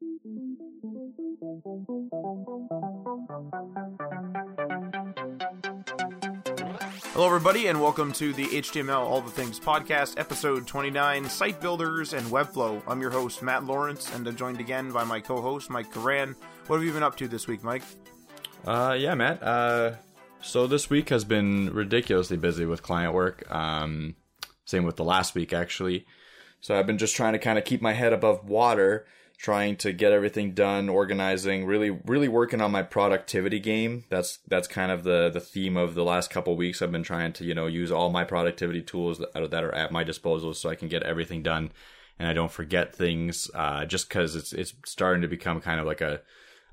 Hello, everybody, and welcome to the HTML All the Things podcast, episode 29 Site Builders and Webflow. I'm your host, Matt Lawrence, and I'm joined again by my co host, Mike Karan. What have you been up to this week, Mike? Uh, yeah, Matt. Uh, so this week has been ridiculously busy with client work. Um, same with the last week, actually. So I've been just trying to kind of keep my head above water trying to get everything done, organizing, really, really working on my productivity game. That's, that's kind of the, the theme of the last couple weeks. I've been trying to, you know, use all my productivity tools that, that are at my disposal so I can get everything done and I don't forget things, uh, just cause it's, it's starting to become kind of like a,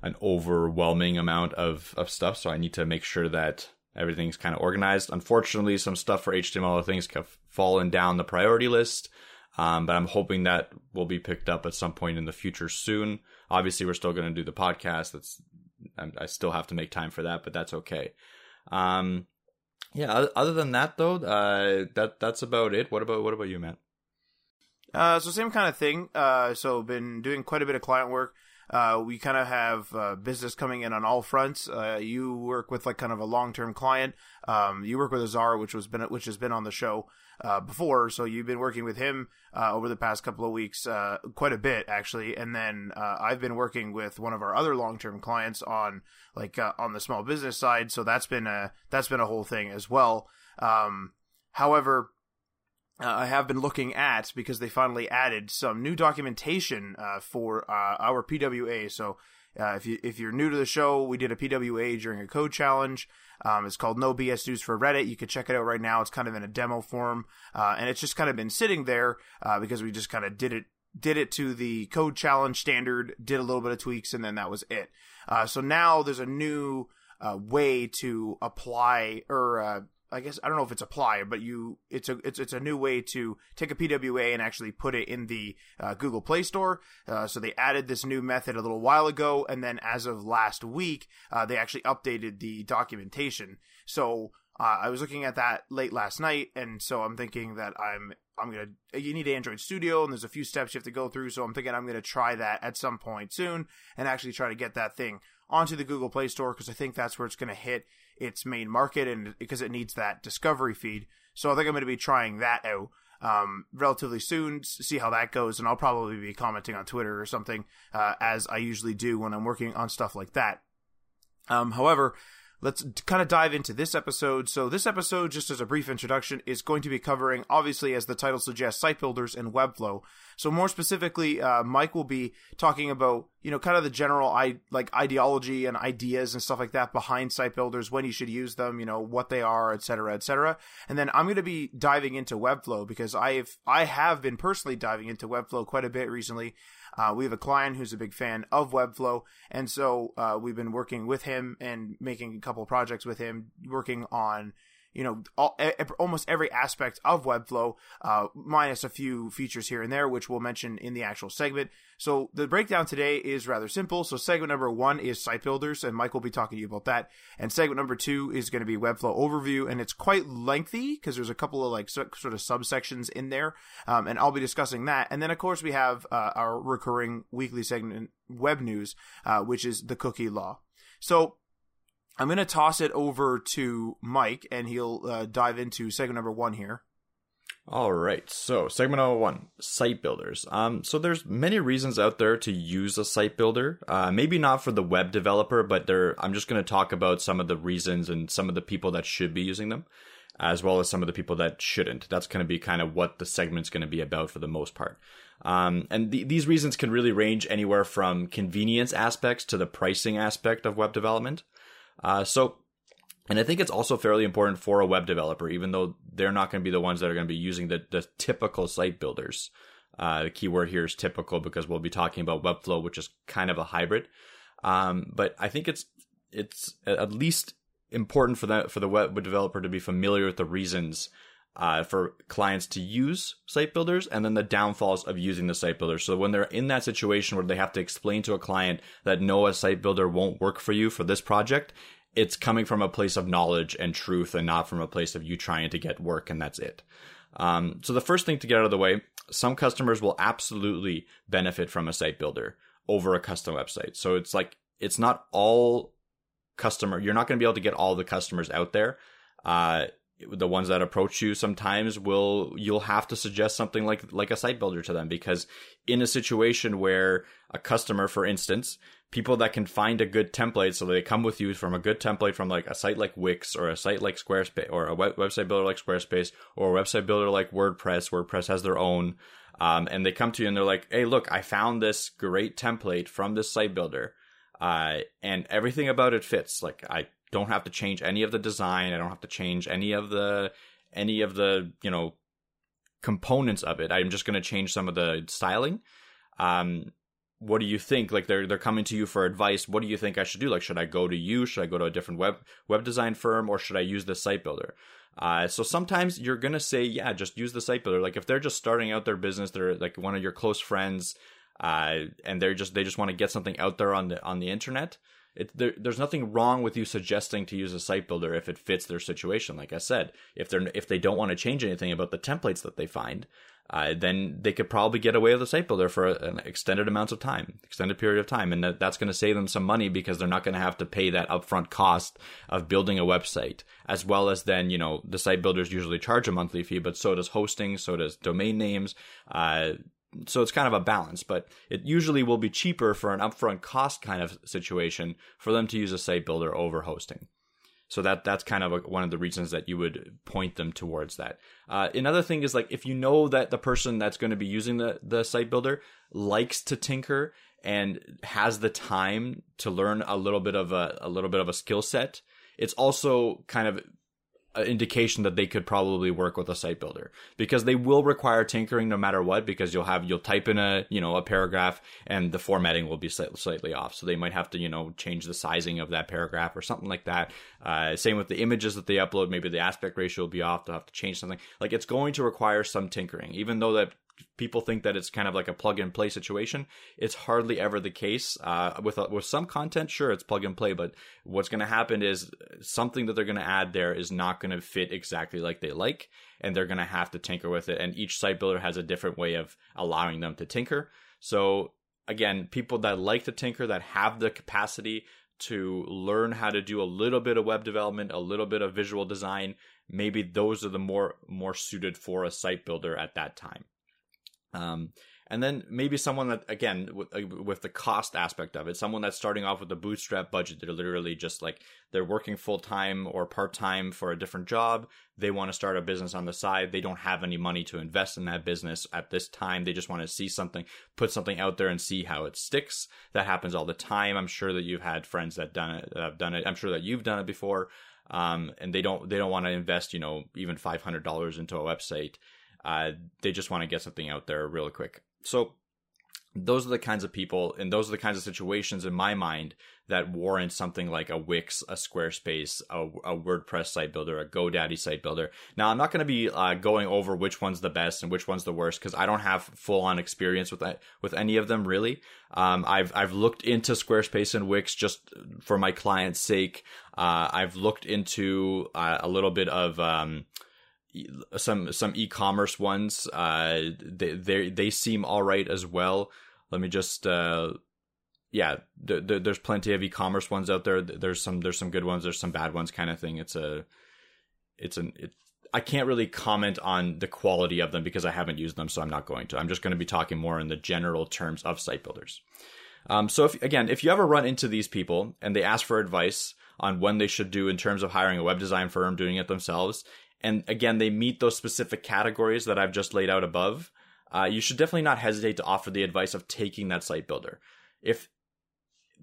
an overwhelming amount of, of stuff. So I need to make sure that everything's kind of organized. Unfortunately, some stuff for HTML things have fallen down the priority list. Um, but I'm hoping that will be picked up at some point in the future soon. Obviously, we're still going to do the podcast. That's I still have to make time for that, but that's okay. Um, yeah. Other than that, though, uh, that that's about it. What about what about you, Matt? Uh, so same kind of thing. Uh, so been doing quite a bit of client work. Uh, we kind of have uh, business coming in on all fronts. Uh, you work with like kind of a long term client. Um, you work with Azar, which was been which has been on the show uh, before. So you've been working with him uh, over the past couple of weeks, uh, quite a bit actually. And then I've been working with one of our other long term clients on like on the small business side. So that's been a that's been a whole thing as well. Um, however. Uh, I have been looking at because they finally added some new documentation for our PWA. So if you if you're new to the show, we did a PWA during a code challenge. Um, it's called No BS News for Reddit. You can check it out right now. It's kind of in a demo form, uh, and it's just kind of been sitting there uh, because we just kind of did it did it to the code challenge standard, did a little bit of tweaks, and then that was it. Uh, so now there's a new uh, way to apply or uh, I guess I don't know if it's apply, but you it's a it's it's a new way to take a PWA and actually put it in the uh, Google Play Store. Uh, so they added this new method a little while ago, and then as of last week, uh, they actually updated the documentation. So uh, I was looking at that late last night, and so I'm thinking that I'm I'm gonna you need Android Studio, and there's a few steps you have to go through. So I'm thinking I'm gonna try that at some point soon, and actually try to get that thing onto the Google Play Store because I think that's where it's gonna hit its main market and because it needs that discovery feed. So I think I'm going to be trying that out um, relatively soon, see how that goes, and I'll probably be commenting on Twitter or something uh, as I usually do when I'm working on stuff like that. Um, however, let's kind of dive into this episode. So, this episode, just as a brief introduction, is going to be covering, obviously, as the title suggests, site builders and Webflow. So, more specifically, uh, Mike will be talking about, you know, kind of the general I like ideology and ideas and stuff like that behind site builders, when you should use them, you know, what they are, et cetera, et cetera. And then I'm going to be diving into Webflow because I've I have been personally diving into Webflow quite a bit recently. Uh, we have a client who's a big fan of Webflow, and so uh, we've been working with him and making a couple projects with him, working on you know all, almost every aspect of Webflow, uh, minus a few features here and there, which we'll mention in the actual segment. So the breakdown today is rather simple. So segment number one is site builders, and Mike will be talking to you about that. And segment number two is going to be Webflow overview, and it's quite lengthy because there's a couple of like so, sort of subsections in there, um, and I'll be discussing that. And then of course we have uh, our recurring weekly segment, web news, uh, which is the cookie law. So I'm going to toss it over to Mike, and he'll uh, dive into segment number one here. All right. So segment number one, site builders. Um, so there's many reasons out there to use a site builder. Uh, maybe not for the web developer, but there, I'm just going to talk about some of the reasons and some of the people that should be using them, as well as some of the people that shouldn't. That's going to be kind of what the segment's going to be about for the most part. Um, and th- these reasons can really range anywhere from convenience aspects to the pricing aspect of web development. Uh, so and I think it's also fairly important for a web developer, even though they're not going to be the ones that are going to be using the, the typical site builders. Uh, the keyword here is typical because we'll be talking about Webflow, which is kind of a hybrid. Um, but I think it's it's at least important for that for the web developer to be familiar with the reasons uh, for clients to use site builders and then the downfalls of using the site builder. So when they're in that situation where they have to explain to a client that no, a site builder won't work for you for this project, it's coming from a place of knowledge and truth and not from a place of you trying to get work and that's it. Um, so the first thing to get out of the way, some customers will absolutely benefit from a site builder. over a custom website. So it's like it's not all customer. You're not going to be able to get all the customers out there. Uh, the ones that approach you sometimes will you'll have to suggest something like like a site builder to them because in a situation where a customer for instance people that can find a good template so they come with you from a good template from like a site like wix or a site like squarespace or a web- website builder like squarespace or a website builder like wordpress wordpress has their own um, and they come to you and they're like hey look i found this great template from this site builder. Uh, and everything about it fits. Like i don't have to change any of the design. I don't have to change any of the any of the you know components of it. I'm just going to change some of the styling. Um, what do you think? Like they're they're coming to you for advice. What do you think I should do? Like should I go to you? Should I go to a different web web design firm or should I use the site builder? Uh, so sometimes you're gonna say, yeah, just use the site builder. Like if they're just starting out their business, they're like one of your close friends, uh, and they're just they just want to get something out there on the on the internet. It, there, there's nothing wrong with you suggesting to use a site builder if it fits their situation. Like I said, if they're if they don't want to change anything about the templates that they find, uh, then they could probably get away with a site builder for an extended amounts of time, extended period of time, and that, that's going to save them some money because they're not going to have to pay that upfront cost of building a website, as well as then you know the site builders usually charge a monthly fee, but so does hosting, so does domain names. Uh, so it's kind of a balance, but it usually will be cheaper for an upfront cost kind of situation for them to use a site builder over hosting. So that that's kind of a, one of the reasons that you would point them towards that. Uh, another thing is like if you know that the person that's going to be using the the site builder likes to tinker and has the time to learn a little bit of a, a little bit of a skill set, it's also kind of indication that they could probably work with a site builder. Because they will require tinkering no matter what because you'll have you'll type in a you know a paragraph and the formatting will be slightly off. So they might have to you know change the sizing of that paragraph or something like that. Uh, same with the images that they upload. Maybe the aspect ratio will be off. They'll have to change something. Like it's going to require some tinkering. Even though that people think that it's kind of like a plug and play situation. It's hardly ever the case. Uh, with with some content, sure, it's plug and play, but what's going to happen is something that they're going to add there is not going to fit exactly like they like, and they're going to have to tinker with it. And each site builder has a different way of allowing them to tinker. So again, people that like to tinker, that have the capacity to learn how to do a little bit of web development, a little bit of visual design, maybe those are the more more suited for a site builder at that time. Um, and then maybe someone that again with, uh, with the cost aspect of it someone that's starting off with a bootstrap budget they're literally just like they're working full time or part time for a different job. They want to start a business on the side. They don't have any money to invest in that business at this time. They just want to see something put something out there and see how it sticks. That happens all the time. I'm sure that you've had friends that done it that have done it. I'm sure that you've done it before. Um, and they don't they don't want to invest you know even $500 into a website uh, they just want to get something out there real quick. So those are the kinds of people and those are the kinds of situations in my mind that warrant something like a Wix, a Squarespace, a, a WordPress site builder, a GoDaddy site builder. Now, I'm not going to be uh, going over which one's the best and which one's the worst because I don't have full on experience with that, with any of them really. Um, I've I've looked into Squarespace and Wix just for my client's sake. Uh, I've looked into uh, a little bit of um, some some e-commerce ones. Uh, they they they seem all right as well. Let me just uh, yeah, th- th- there's plenty of e-commerce ones out there. There's some there's some good ones. There's some bad ones, kind of thing. It's a it's an it, I can't really comment on the quality of them because I haven't used them, so I'm not going to. I'm just going to be talking more in the general terms of site builders. Um, so if, again, if you ever run into these people and they ask for advice on when they should do in terms of hiring a web design firm, doing it themselves, and again they meet those specific categories that I've just laid out above, uh, you should definitely not hesitate to offer the advice of taking that site builder. If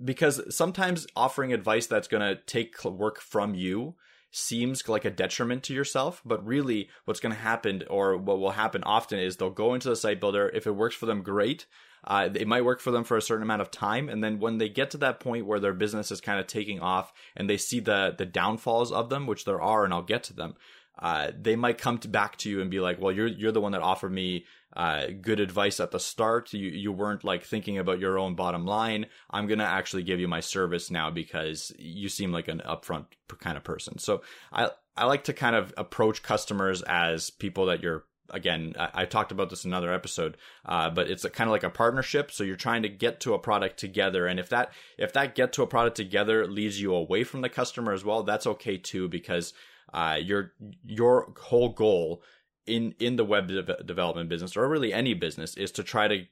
because sometimes offering advice that's going to take work from you seems like a detriment to yourself, but really what's going to happen or what will happen often is they'll go into the site builder. If it works for them, great. Uh, it might work for them for a certain amount of time, and then when they get to that point where their business is kind of taking off, and they see the the downfalls of them, which there are, and I'll get to them uh, they might come to back to you and be like, "Well, you're you're the one that offered me uh, good advice at the start. You you weren't like thinking about your own bottom line. I'm gonna actually give you my service now because you seem like an upfront kind of person." So I I like to kind of approach customers as people that you're again, I, I, talked about this in another episode, uh, but it's kind of like a partnership. So you're trying to get to a product together, and if that if that get to a product together leads you away from the customer as well, that's okay too because uh, your your whole goal in in the web de- development business or really any business is to try to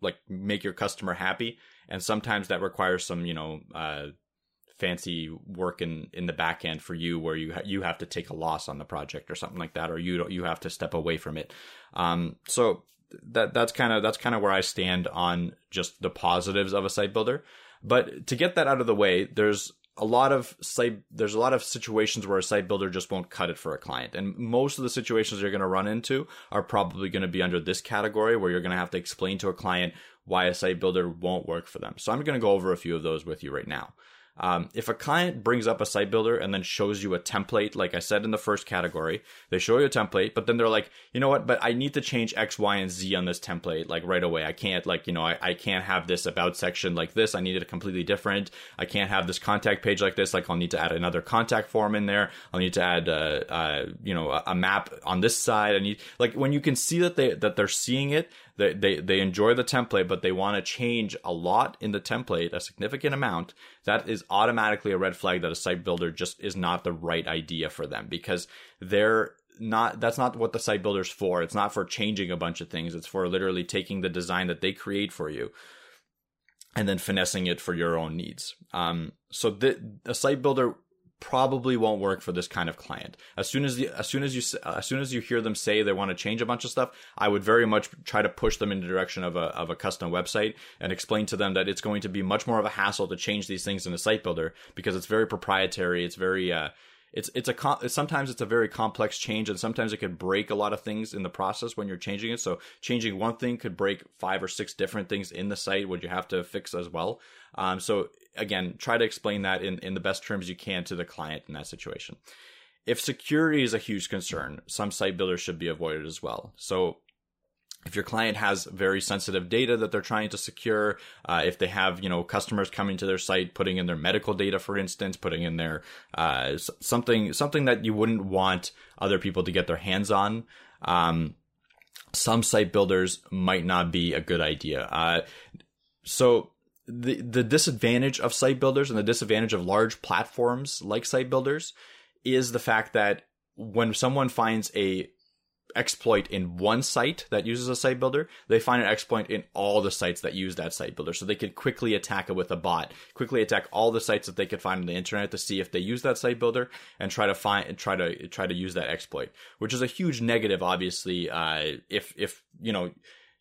like make your customer happy, and sometimes that requires some you know. Uh, fancy work in in the back end for you where you ha- you have to take a loss on the project or something like that or you don't you have to step away from it um, so that that's kind of that's kind of where I stand on just the positives of a site builder but to get that out of the way there's a lot of site there's a lot of situations where a site builder just won't cut it for a client. And most of the situations you're going to run into are probably going to be under this category where you're going to have to explain to a client why a site builder won't work for them. So i'm going to go over a few of those with you right now um, if a client brings up a site builder and then shows you a template, like I said in the first category, they show you a template, but then they're like, you know what, but I need to change X, Y, and Z on this template, like right away. I can't, like, you know, I, I can't have this about section like this. I need it completely different. I can't have this contact page like this. Like, I'll need to add another contact form in there. I'll need to add, uh, uh, you know, a, a map on this side. I need, like, when you can see that they, that they're seeing it, they, they, they enjoy the template, but they want to change a lot in the template, a significant amount, that is automatically a red flag that a site builder just is not the right idea for them because they're not that's not what the site builder's for. It's not for changing a bunch of things. It's for literally taking the design that they create for you and then finessing it for your own needs. Um, so the, a site builder probably won't work for this kind of client. As soon as the, as soon as you as soon as you hear them say they want to change a bunch of stuff, I would very much try to push them in the direction of a of a custom website and explain to them that it's going to be much more of a hassle to change these things in a site builder because it's very proprietary. It's very uh, it's it's a sometimes it's a very complex change and sometimes it could break a lot of things in the process when you're changing it so changing one thing could break five or six different things in the site would you have to fix as well um, so again, try to explain that in, in the best terms you can to the client in that situation. If security is a huge concern, some site builders should be avoided as well. So if your client has very sensitive data that they're trying to secure, uh, if they have you know customers coming to their site, putting in their medical data, for instance, putting in their uh, something something that you wouldn't want other people to get their hands on, um, some site builders might not be a good idea. Uh, so the the disadvantage of site builders and the disadvantage of large platforms like site builders is the fact that when someone finds a exploit in one site that uses a site builder, they find an exploit in all the sites that use that site builder. So they could quickly attack it with a bot, quickly attack all the sites that they could find on the internet to see if they use that site builder and try to find try to try to use that exploit, which is a huge negative, obviously. Uh, if if you know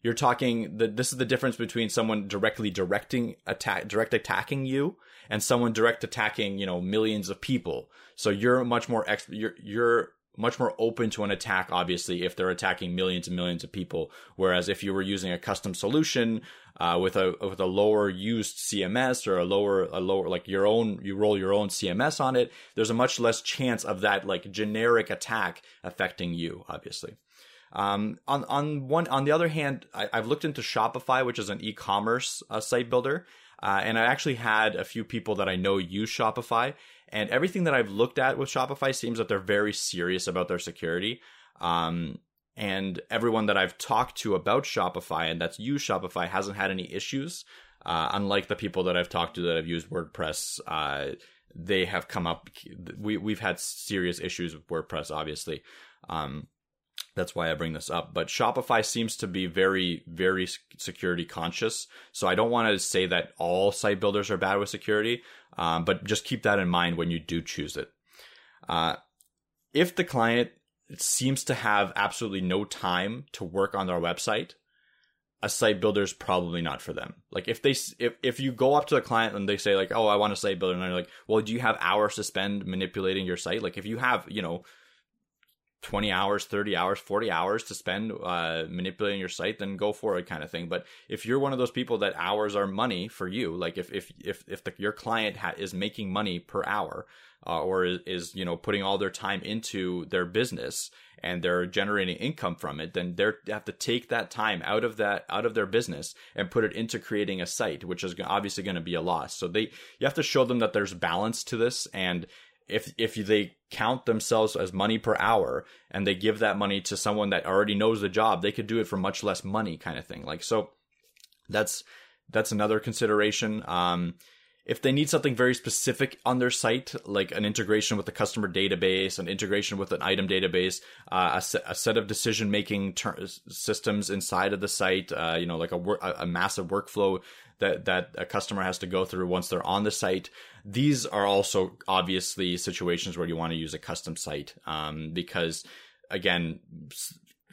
you're talking that this is the difference between someone directly directing attack direct attacking you and someone direct attacking you know millions of people. So you're much more ex- you're you're much more open to an attack obviously if they're attacking millions and millions of people. Whereas if you were using a custom solution uh, with a with a lower used CMS or a lower a lower like your own you roll your own CMS on it there's a much less chance of that like generic attack affecting you obviously um, on on one on the other hand, I, have looked into Shopify, which is an e-commerce uh, site builder, uh, and I actually had a few people that I know use Shopify, and everything that I've looked at with Shopify seems that they're very serious about their security. Um, and everyone that I've talked to about Shopify and that's used Shopify hasn't had any issues. Uh, unlike the people that I've talked to that have used WordPress, uh, they have come up. We we've had serious issues with WordPress, obviously. Um, that's why I bring this up. But Shopify seems to be very, very security conscious. So I don't want to say that all site builders are bad with security, um, but just keep that in mind when you do choose it. Uh, if the client seems to have absolutely no time to work on their website, a site builder is probably not for them. Like if they if if you go up to the client and they say like, "Oh, I want a site builder," and they're like, "Well, do you have hours to spend manipulating your site?" Like if you have, you know, 20 hours, 30 hours, 40 hours to spend uh, manipulating your site, then go for it kind of thing. But if you're one of those people that hours are money for you, like if, if, if, if the, your client ha- is making money per hour, uh, or is, is, you know, putting all their time into their business and they're generating income from it, then they have to take that time out of that, out of their business and put it into creating a site, which is obviously going to be a loss. So they, you have to show them that there's balance to this and if if they count themselves as money per hour and they give that money to someone that already knows the job, they could do it for much less money kind of thing. Like, so that's, that's another consideration. Um, if they need something very specific on their site, like an integration with the customer database, an integration with an item database, uh, a, set, a, set, of decision making ter- systems inside of the site, uh, you know, like a, wor- a massive workflow that that a customer has to go through once they're on the site. These are also obviously situations where you want to use a custom site um, because, again,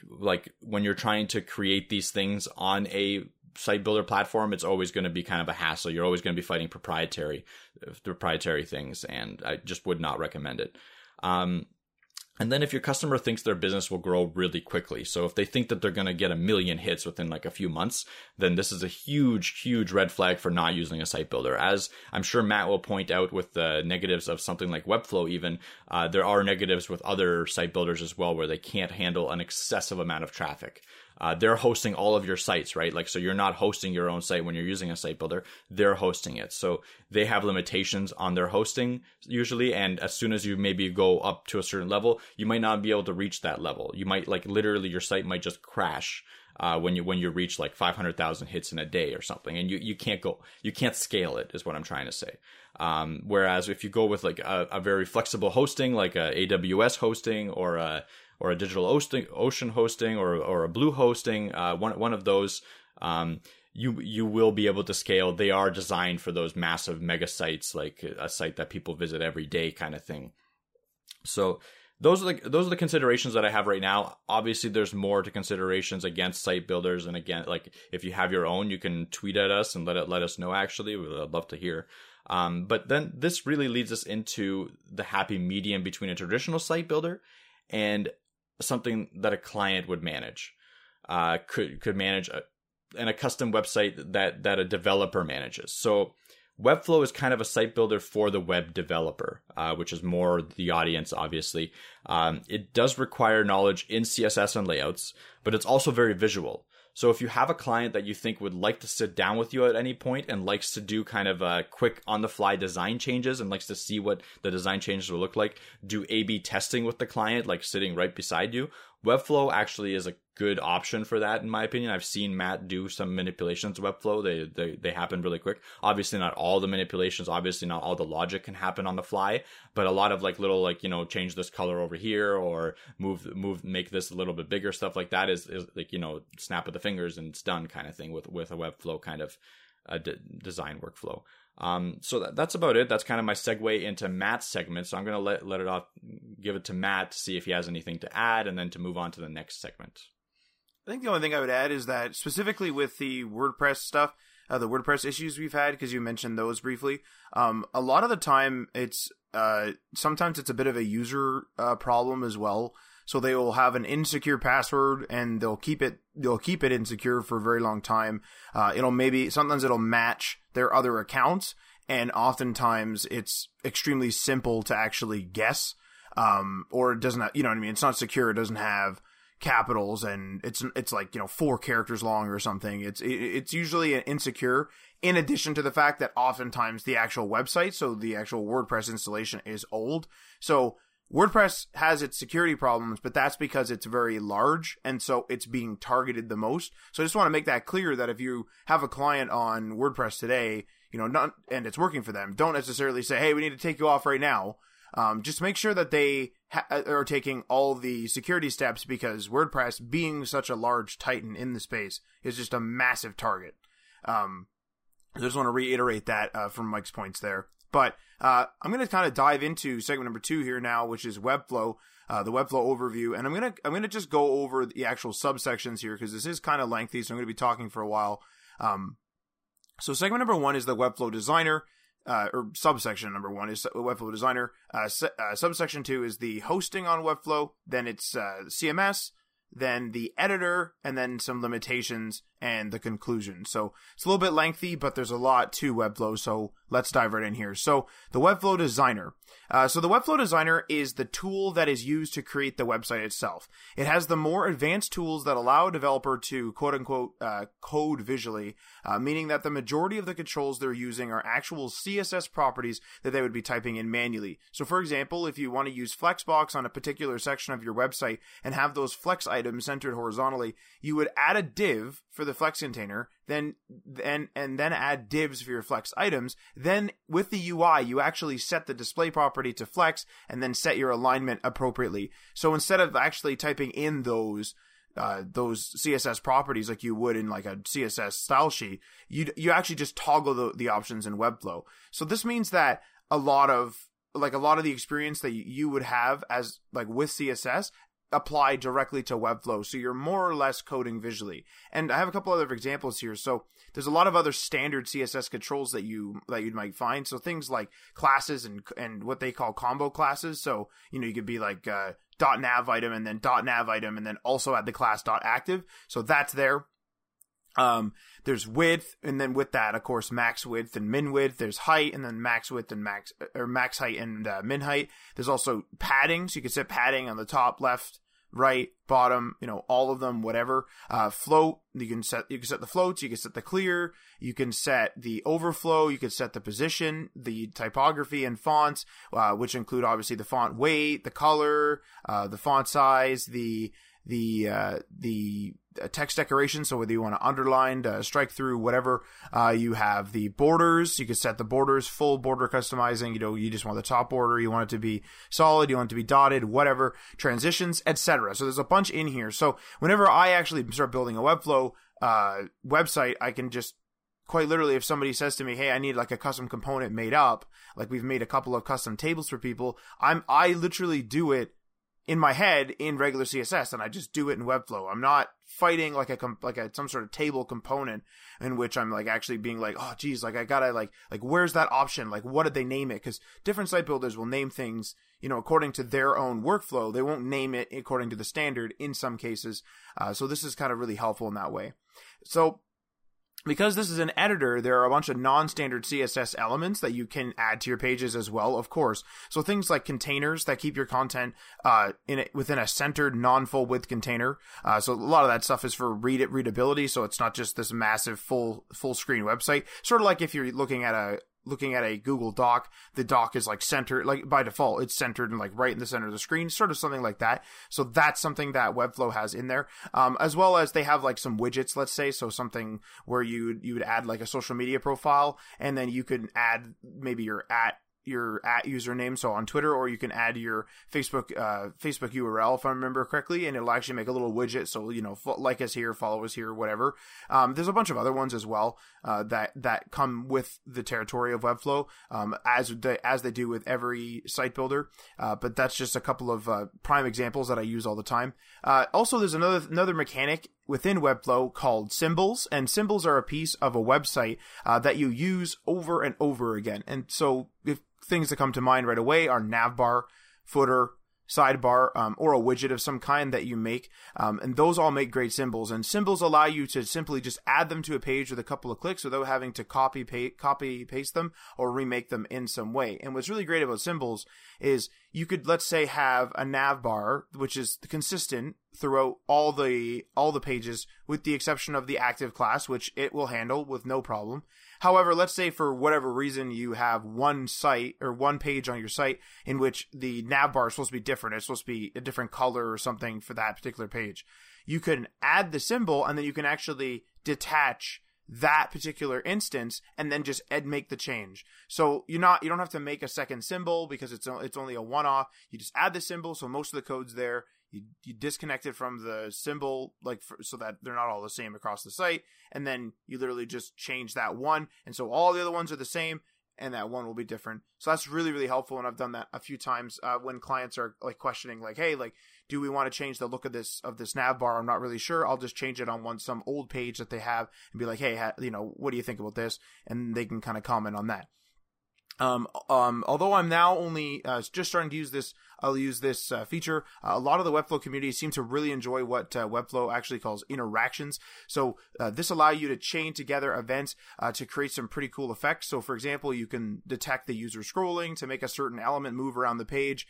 like when you're trying to create these things on a site builder platform, it's always going to be kind of a hassle. You're always going to be fighting proprietary, proprietary things, and I just would not recommend it. Um, and then if your customer thinks their business will grow really quickly, so if they think that they're going to get a million hits within like a few months, then this is a huge, huge red flag for not using a site builder. As I'm sure Matt will point out with the negatives of something like Webflow, even uh, there are negatives with other site builders as well, where they can't handle an excessive amount of traffic uh, they're hosting all of your sites, right? Like, so you're not hosting your own site when you're using a site builder. They're hosting it. So they have limitations on their hosting usually. And as soon as you maybe go up to a certain level, you might not be able to reach that level. You might like literally your site might just crash. Uh, when you when you reach like 500,000 hits in a day or something, and you, you can't go you can't scale it is what I'm trying to say. Um, whereas if you go with like a, a very flexible hosting like a AWS hosting or a or a digital ocean hosting or or a blue hosting, uh, one one of those. Um, you you will be able to scale. They are designed for those massive mega sites, like a site that people visit every day, kind of thing. So those are the those are the considerations that I have right now. Obviously, there's more to considerations against site builders, and again, like if you have your own, you can tweet at us and let it let us know. Actually, we'd love to hear. Um, but then this really leads us into the happy medium between a traditional site builder and something that a client would manage, uh, could could manage a, and a custom website that that a developer manages. So Webflow is kind of a site builder for the web developer, uh, which is more the audience, obviously. Um, it does require knowledge in CSS and layouts, but it's also very visual. So if you have a client that you think would like to sit down with you at any point and likes to do kind of a quick on the fly design changes and likes to see what the design changes will look like, do A B testing with the client, like sitting right beside you, Webflow actually is a good option for that, in my opinion. I've seen Matt do some manipulations Webflow. They, they, they happen really quick. Obviously, not all the manipulations, obviously, not all the logic can happen on the fly, but a lot of like little, like, you know, change this color over here or move, move, make this a little bit bigger stuff like that is, is like, you know, snap of the fingers and it's done kind of thing with, with a Webflow kind of uh, design workflow. Um, so that, that's about it. That's kind of my segue into Matt's segment. So I'm going to let, let it off, give it to Matt to see if he has anything to add and then to move on to the next segment. I think the only thing I would add is that specifically with the WordPress stuff, uh, the WordPress issues we've had, because you mentioned those briefly, um, a lot of the time it's, uh, sometimes it's a bit of a user, uh, problem as well. So they will have an insecure password and they'll keep it they'll keep it insecure for a very long time. Uh, it'll maybe sometimes it'll match their other accounts, and oftentimes it's extremely simple to actually guess. Um, or it doesn't have, you know what I mean? It's not secure. It doesn't have capitals and it's it's like you know four characters long or something it's it, it's usually an insecure in addition to the fact that oftentimes the actual website so the actual wordpress installation is old so WordPress has its security problems, but that's because it's very large and so it's being targeted the most. So I just want to make that clear that if you have a client on WordPress today, you know, not, and it's working for them, don't necessarily say, "Hey, we need to take you off right now." Um, just make sure that they ha- are taking all the security steps because WordPress, being such a large titan in the space, is just a massive target. Um, I just want to reiterate that uh, from Mike's points there. But uh, I'm going to kind of dive into segment number two here now, which is Webflow, uh, the Webflow overview, and I'm gonna I'm gonna just go over the actual subsections here because this is kind of lengthy, so I'm going to be talking for a while. Um, so segment number one is the Webflow Designer. Uh, or subsection number one is Webflow Designer. Uh, se- uh, subsection two is the hosting on Webflow. Then it's uh, CMS, then the editor, and then some limitations, and the conclusion. So it's a little bit lengthy, but there's a lot to Webflow. So let's dive right in here. So the Webflow Designer. Uh, so the Webflow Designer is the tool that is used to create the website itself. It has the more advanced tools that allow a developer to quote unquote uh, code visually, uh, meaning that the majority of the controls they're using are actual CSS properties that they would be typing in manually. So for example, if you want to use Flexbox on a particular section of your website and have those flex items centered horizontally, you would add a div for the flex container, then then and then add divs for your flex items. Then with the UI, you actually set the display property to flex and then set your alignment appropriately. So instead of actually typing in those uh, those CSS properties like you would in like a CSS style sheet, you you actually just toggle the, the options in Webflow. So this means that a lot of like a lot of the experience that you would have as like with CSS apply directly to Webflow. So you're more or less coding visually. And I have a couple other examples here. So there's a lot of other standard CSS controls that you that you might find. So things like classes and and what they call combo classes. So you know you could be like uh, dot nav item and then dot nav item and then also add the class dot active. So that's there. Um, there's width, and then with that, of course, max width and min width. There's height, and then max width and max or max height and uh, min height. There's also padding, so you can set padding on the top, left, right, bottom, you know, all of them, whatever. Uh, float, you can set, you can set the floats, you can set the clear, you can set the overflow, you can set the position, the typography and fonts, uh, which include obviously the font weight, the color, uh, the font size, the, the, uh, the text decoration. So whether you want to underline, uh, strike through, whatever, uh, you have the borders. You can set the borders, full border customizing. You know, you just want the top border. You want it to be solid. You want it to be dotted, whatever, transitions, etc. So there's a bunch in here. So whenever I actually start building a Webflow, uh, website, I can just quite literally if somebody says to me hey i need like a custom component made up like we've made a couple of custom tables for people i'm i literally do it in my head in regular css and i just do it in webflow i'm not fighting like a like a some sort of table component in which I'm like actually being like, oh geez, like I gotta like like where's that option? Like what did they name it? Because different site builders will name things, you know, according to their own workflow. They won't name it according to the standard in some cases. Uh, so this is kind of really helpful in that way. So because this is an editor, there are a bunch of non-standard CSS elements that you can add to your pages as well, of course. So things like containers that keep your content uh, in it within a centered, non-full width container. Uh, so a lot of that stuff is for read it readability, so it's not just this massive full full screen website. Sort of like if you're looking at a looking at a Google Doc, the doc is like centered, like by default, it's centered and like right in the center of the screen, sort of something like that. So that's something that Webflow has in there, um, as well as they have like some widgets, let's say, so something where you you would add like a social media profile, and then you could add maybe your at your at username, so on Twitter, or you can add your Facebook uh, Facebook URL if I remember correctly, and it'll actually make a little widget. So you know, like us here, follow us here, whatever. Um, there's a bunch of other ones as well uh, that that come with the territory of Webflow, um, as they as they do with every site builder. Uh, but that's just a couple of uh, prime examples that I use all the time. Uh, also, there's another another mechanic within Webflow called symbols, and symbols are a piece of a website uh, that you use over and over again. And so, if things that come to mind right away are navbar, footer, sidebar, um, or a widget of some kind that you make. Um, and those all make great symbols. And symbols allow you to simply just add them to a page with a couple of clicks without having to copy, copy, paste them or remake them in some way. And what's really great about symbols is you could, let's say, have a navbar, which is consistent throughout all the, all the pages with the exception of the active class, which it will handle with no problem. However, let's say for whatever reason you have one site or one page on your site in which the nav bar is supposed to be different. It's supposed to be a different color or something for that particular page. You can add the symbol and then you can actually detach that particular instance and then just ed make the change. So you're not you don't have to make a second symbol because it's it's only a one off. You just add the symbol so most of the code's there you, you disconnect it from the symbol like for, so that they're not all the same across the site and then you literally just change that one and so all the other ones are the same and that one will be different. So that's really really helpful and i've done that a few times uh, when clients are like questioning like hey like do we want to change the look of this of this nav bar? I'm not really sure. I'll just change it on one some old page that they have and be like hey ha, you know what do you think about this and they can kind of comment on that. Um, um, although I'm now only uh, just starting to use this I'll use this uh, feature. Uh, a lot of the Webflow community seem to really enjoy what uh, Webflow actually calls interactions. So uh, this allow you to chain together events uh, to create some pretty cool effects. So for example, you can detect the user scrolling to make a certain element move around the page.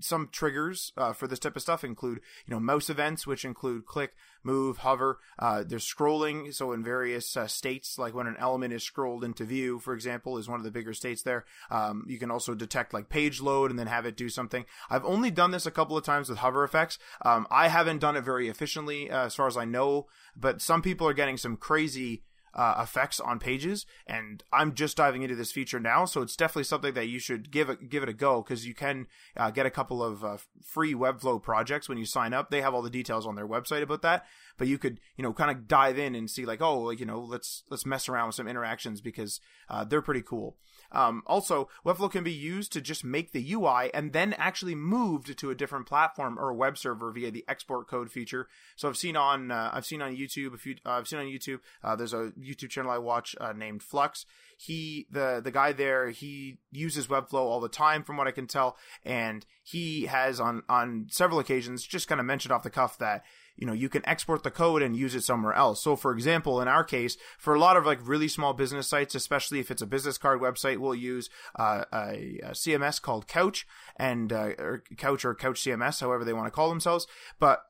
Some triggers for this type of stuff include, you know, mouse events, which include click, move, hover. there's scrolling. So in various states, like when an element is scrolled into view, for example, is one of the bigger states there. Um, you can also detect like page load and then have it do something. I've only done this a couple of times with hover effects. Um, I haven't done it very efficiently uh, as far as I know, but some people are getting some crazy uh, effects on pages, and I'm just diving into this feature now, so it's definitely something that you should give it give it a go because you can uh, get a couple of uh, free Webflow projects when you sign up. They have all the details on their website about that, but you could you know kind of dive in and see like oh like you know let's let's mess around with some interactions because uh, they're pretty cool. Um, also, Webflow can be used to just make the UI and then actually moved to a different platform or a web server via the export code feature. So I've seen on uh, I've seen on YouTube a few uh, I've seen on YouTube uh, there's a YouTube channel I watch uh, named Flux. He the the guy there he uses Webflow all the time from what I can tell, and he has on on several occasions just kind of mentioned off the cuff that you know you can export the code and use it somewhere else. So for example in our case for a lot of like really small business sites especially if it's a business card website we'll use uh, a, a, cms called couch and uh, or couch or couch cms however they want to call themselves. But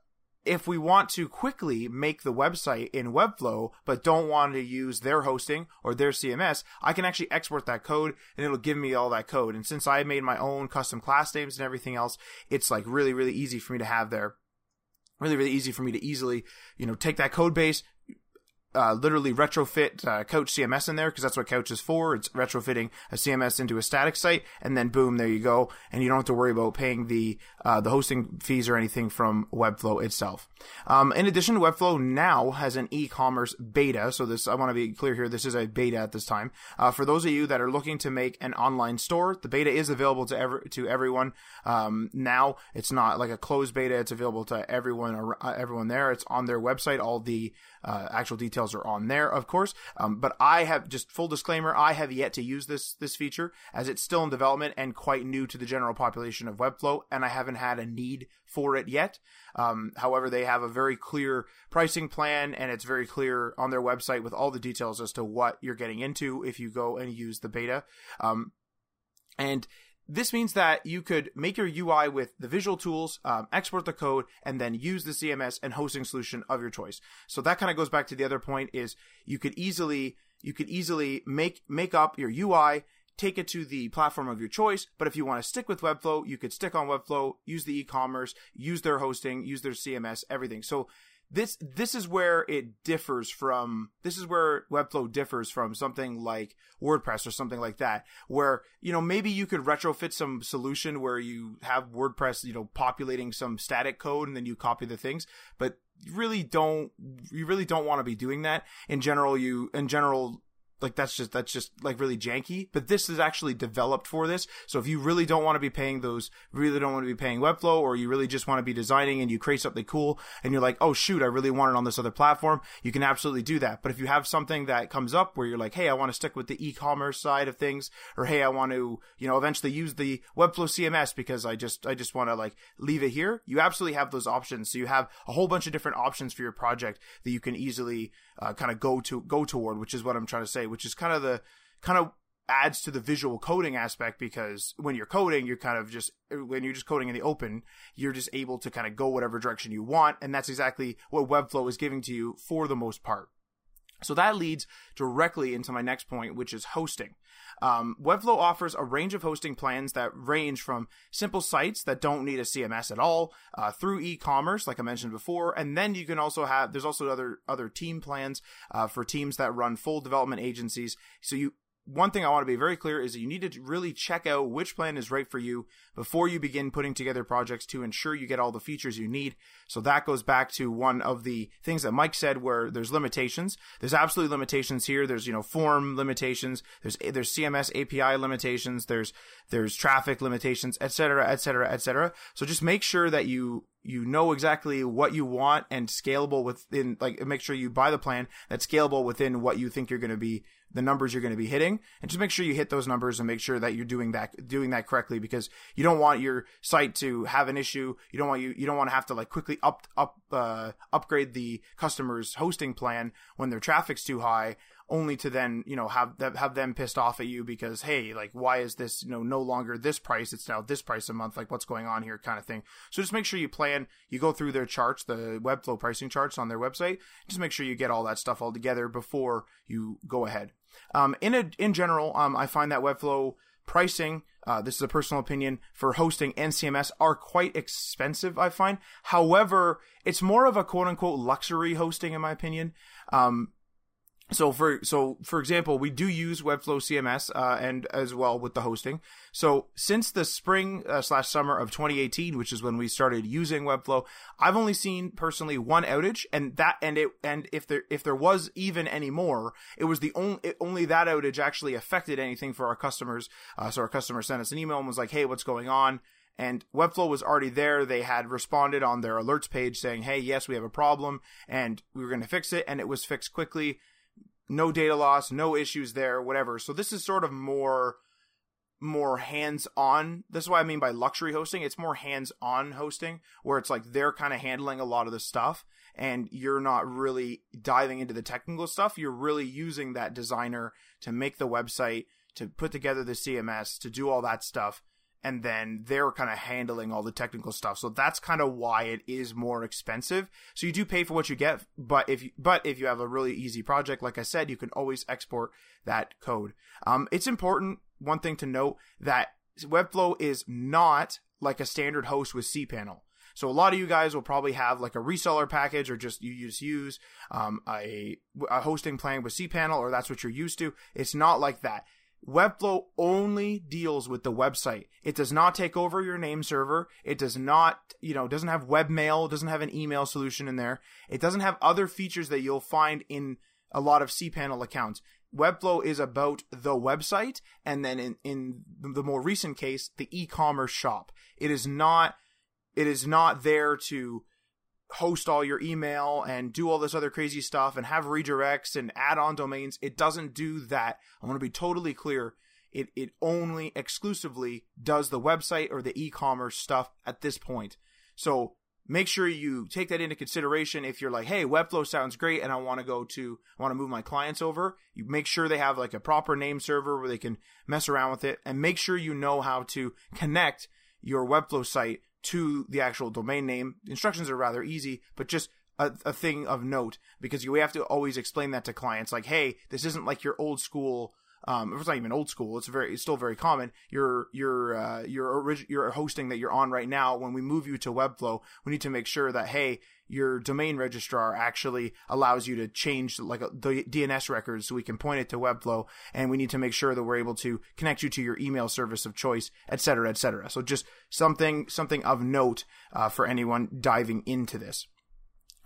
if we want to quickly make the website in Webflow, but don't want to use their hosting or their CMS, I can actually export that code and it'll give me all that code. And since I made my own custom class names and everything else, it's like really, really easy for me to have there really really easy for me to easily you know take that code base uh, literally retrofit uh, Couch CMS in there because that's what Couch is for. It's retrofitting a CMS into a static site, and then boom, there you go, and you don't have to worry about paying the uh, the hosting fees or anything from Webflow itself. Um, in addition, Webflow now has an e-commerce beta. So this, I want to be clear here, this is a beta at this time. Uh, for those of you that are looking to make an online store, the beta is available to every to everyone. Um, now it's not like a closed beta; it's available to everyone uh, everyone there. It's on their website. All the uh, actual details are on there, of course. Um, but I have just full disclaimer: I have yet to use this this feature as it's still in development and quite new to the general population of Webflow, and I haven't had a need for it yet. Um, however, they have a very clear pricing plan, and it's very clear on their website with all the details as to what you're getting into if you go and use the beta. Um, and this means that you could make your UI with the visual tools, um, export the code, and then use the CMS and hosting solution of your choice. So that kind of goes back to the other point is you could easily you could easily make make up your UI take it to the platform of your choice. But if you want to stick with Webflow, you could stick on Webflow, use the e-commerce, use their hosting, use their CMS, everything. So this this is where it differs from this is where webflow differs from something like wordpress or something like that where you know maybe you could retrofit some solution where you have wordpress you know populating some static code and then you copy the things but you really don't you really don't want to be doing that. In general you in general like that's just that's just like really janky. But this is actually developed for this. So if you really don't want to be paying those really don't want to be paying webflow or you really just want to be designing and you create something cool and you're like oh shoot i really want it on this other platform you can absolutely do that. But if you have something that comes up where you're like hey i want to stick with the e-commerce side of things or hey i want to you know eventually use the webflow cms because i just i just want to like leave it here you absolutely have those options. So you have a whole bunch of different options for your project that you can easily uh, kind of go to go toward which is what i'm trying to say which is kind of the kind of adds to the visual coding aspect because when you're coding, you're kind of just when you're just coding in the open, you're just able to kind of go whatever direction you want, and that's exactly what Webflow is giving to you for the most part. So that leads directly into my next point, which is hosting. Um, Webflow offers a range of hosting plans that range from simple sites that don't need a CMS at all, uh, through e-commerce, like I mentioned before, and then you can also have. There's also other other team plans uh, for teams that run full development agencies. So you one thing I want to be very clear is that you need to really check out which plan is right for you before you begin putting together projects to ensure you get all the features you need. So that goes back to one of the things that Mike said where there's limitations. There's absolutely limitations here. There's, you know, form limitations. There's, there's CMS API limitations. There's, there's traffic limitations, et cetera, et cetera, et cetera. So just make sure that you you know exactly what you want and scalable within like make sure you buy the plan that's scalable within what you think you're going to be the numbers you're going to be hitting and just make sure you hit those numbers and make sure that you're doing that doing that correctly because you don't want your site to have an issue. You don't want you you don't want to have to like quickly up up uh, upgrade the customer's hosting plan when their traffic's too high only to then you know have them have them pissed off at you because hey like why is this you know no longer this price? It's now this price a month. Like what's going on here kind of thing. So just make sure you plan you go through their charts the webflow pricing charts on their website. Just make sure you get all that stuff all together before you go ahead um, in a, in general um, i find that webflow pricing uh, this is a personal opinion for hosting and cms are quite expensive i find. However it's more of a quote unquote luxury hosting in my opinion. Um, so for so for example, we do use Webflow CMS uh, and as well with the hosting. So since the spring uh, slash summer of 2018, which is when we started using Webflow, I've only seen personally one outage, and that and it and if there if there was even any more, it was the only it, only that outage actually affected anything for our customers. Uh, so our customer sent us an email and was like, "Hey, what's going on?" and Webflow was already there. They had responded on their alerts page saying, "Hey, yes, we have a problem, and we were going to fix it," and it was fixed quickly no data loss, no issues there, whatever. So this is sort of more more hands-on. This is what I mean by luxury hosting. It's more hands-on hosting where it's like they're kind of handling a lot of the stuff and you're not really diving into the technical stuff. You're really using that designer to make the website, to put together the CMS, to do all that stuff and then they're kind of handling all the technical stuff. So that's kind of why it is more expensive. So you do pay for what you get, but if you, but if you have a really easy project, like I said, you can always export that code. Um, it's important one thing to note that Webflow is not like a standard host with cPanel. So a lot of you guys will probably have like a reseller package or just you just use um, a, a hosting plan with cPanel or that's what you're used to. It's not like that. Webflow only deals with the website. It does not take over your name server. It does not, you know, doesn't have webmail, doesn't have an email solution in there. It doesn't have other features that you'll find in a lot of cPanel accounts. Webflow is about the website and then in, in the more recent case, the e-commerce shop. It is not, it is not there to host all your email and do all this other crazy stuff and have redirects and add on domains. It doesn't do that. I want to be totally clear. It, it only exclusively does the website or the e-commerce stuff at this point. So make sure you take that into consideration if you're like, hey, Webflow sounds great and I want to go to, I want to move my clients over. You make sure they have like a proper name server where they can mess around with it and make sure you know how to connect your Webflow site to the actual domain name. Instructions are rather easy, but just a, a thing of note because you have to always explain that to clients like, hey, this isn't like your old school um, it's not even old school. It's very, it's still very common. Your, your, uh, your orig- your hosting that you're on right now. When we move you to Webflow, we need to make sure that hey, your domain registrar actually allows you to change like a, the DNS records so we can point it to Webflow, and we need to make sure that we're able to connect you to your email service of choice, et cetera, et cetera. So just something, something of note uh, for anyone diving into this.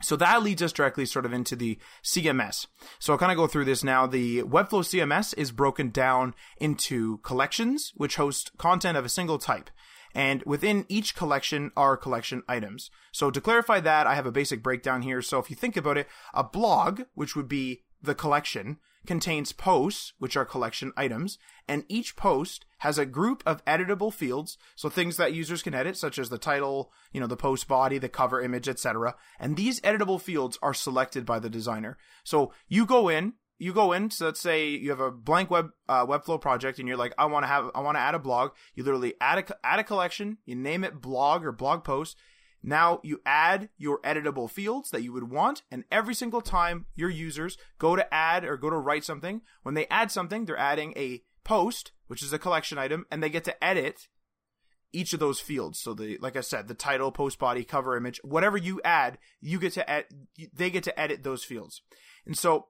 So that leads us directly sort of into the CMS. So I'll kind of go through this now. The Webflow CMS is broken down into collections, which host content of a single type. And within each collection are collection items. So to clarify that, I have a basic breakdown here. So if you think about it, a blog, which would be the collection, contains posts, which are collection items, and each post has a group of editable fields, so things that users can edit, such as the title, you know, the post body, the cover image, etc. And these editable fields are selected by the designer. So you go in, you go in. So let's say you have a blank web uh, Webflow project, and you're like, I want to have, I want to add a blog. You literally add a add a collection. You name it blog or blog post. Now you add your editable fields that you would want, and every single time your users go to add or go to write something, when they add something, they're adding a post, which is a collection item, and they get to edit each of those fields. So the like I said, the title, post body, cover image, whatever you add, you get to ed- they get to edit those fields. And so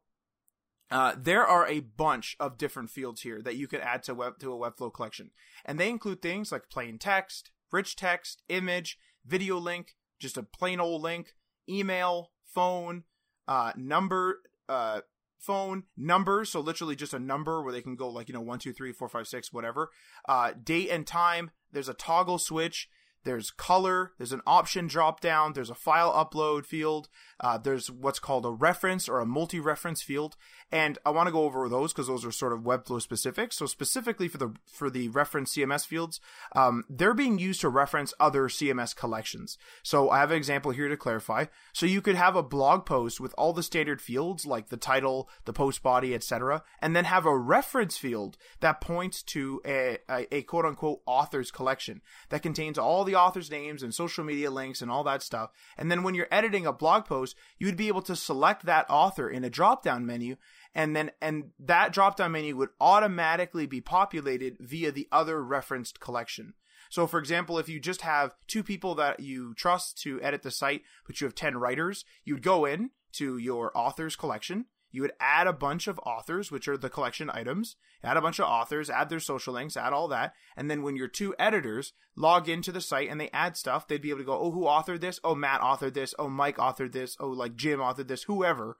uh, there are a bunch of different fields here that you can add to web to a Webflow collection, and they include things like plain text, rich text, image, video link, just a plain old link, email, phone, uh, number, uh, phone number. So literally just a number where they can go like, you know, one, two, three, four, five, six, whatever. Uh, date and time. There's a toggle switch. There's color, there's an option drop down, there's a file upload field, uh, there's what's called a reference or a multi reference field. And I want to go over those because those are sort of Webflow specific. So specifically for the for the reference CMS fields, um, they're being used to reference other CMS collections. So I have an example here to clarify. So you could have a blog post with all the standard fields like the title, the post body, etc., and then have a reference field that points to a, a, a quote unquote authors collection that contains all the authors' names and social media links and all that stuff. And then when you're editing a blog post, you would be able to select that author in a drop down menu and then and that drop down menu would automatically be populated via the other referenced collection. So for example, if you just have two people that you trust to edit the site, but you have 10 writers, you'd go in to your authors collection, you would add a bunch of authors, which are the collection items, add a bunch of authors, add their social links, add all that. And then when your two editors log into the site and they add stuff, they'd be able to go, oh, who authored this? Oh, Matt authored this. Oh, Mike authored this. Oh, like Jim authored this, whoever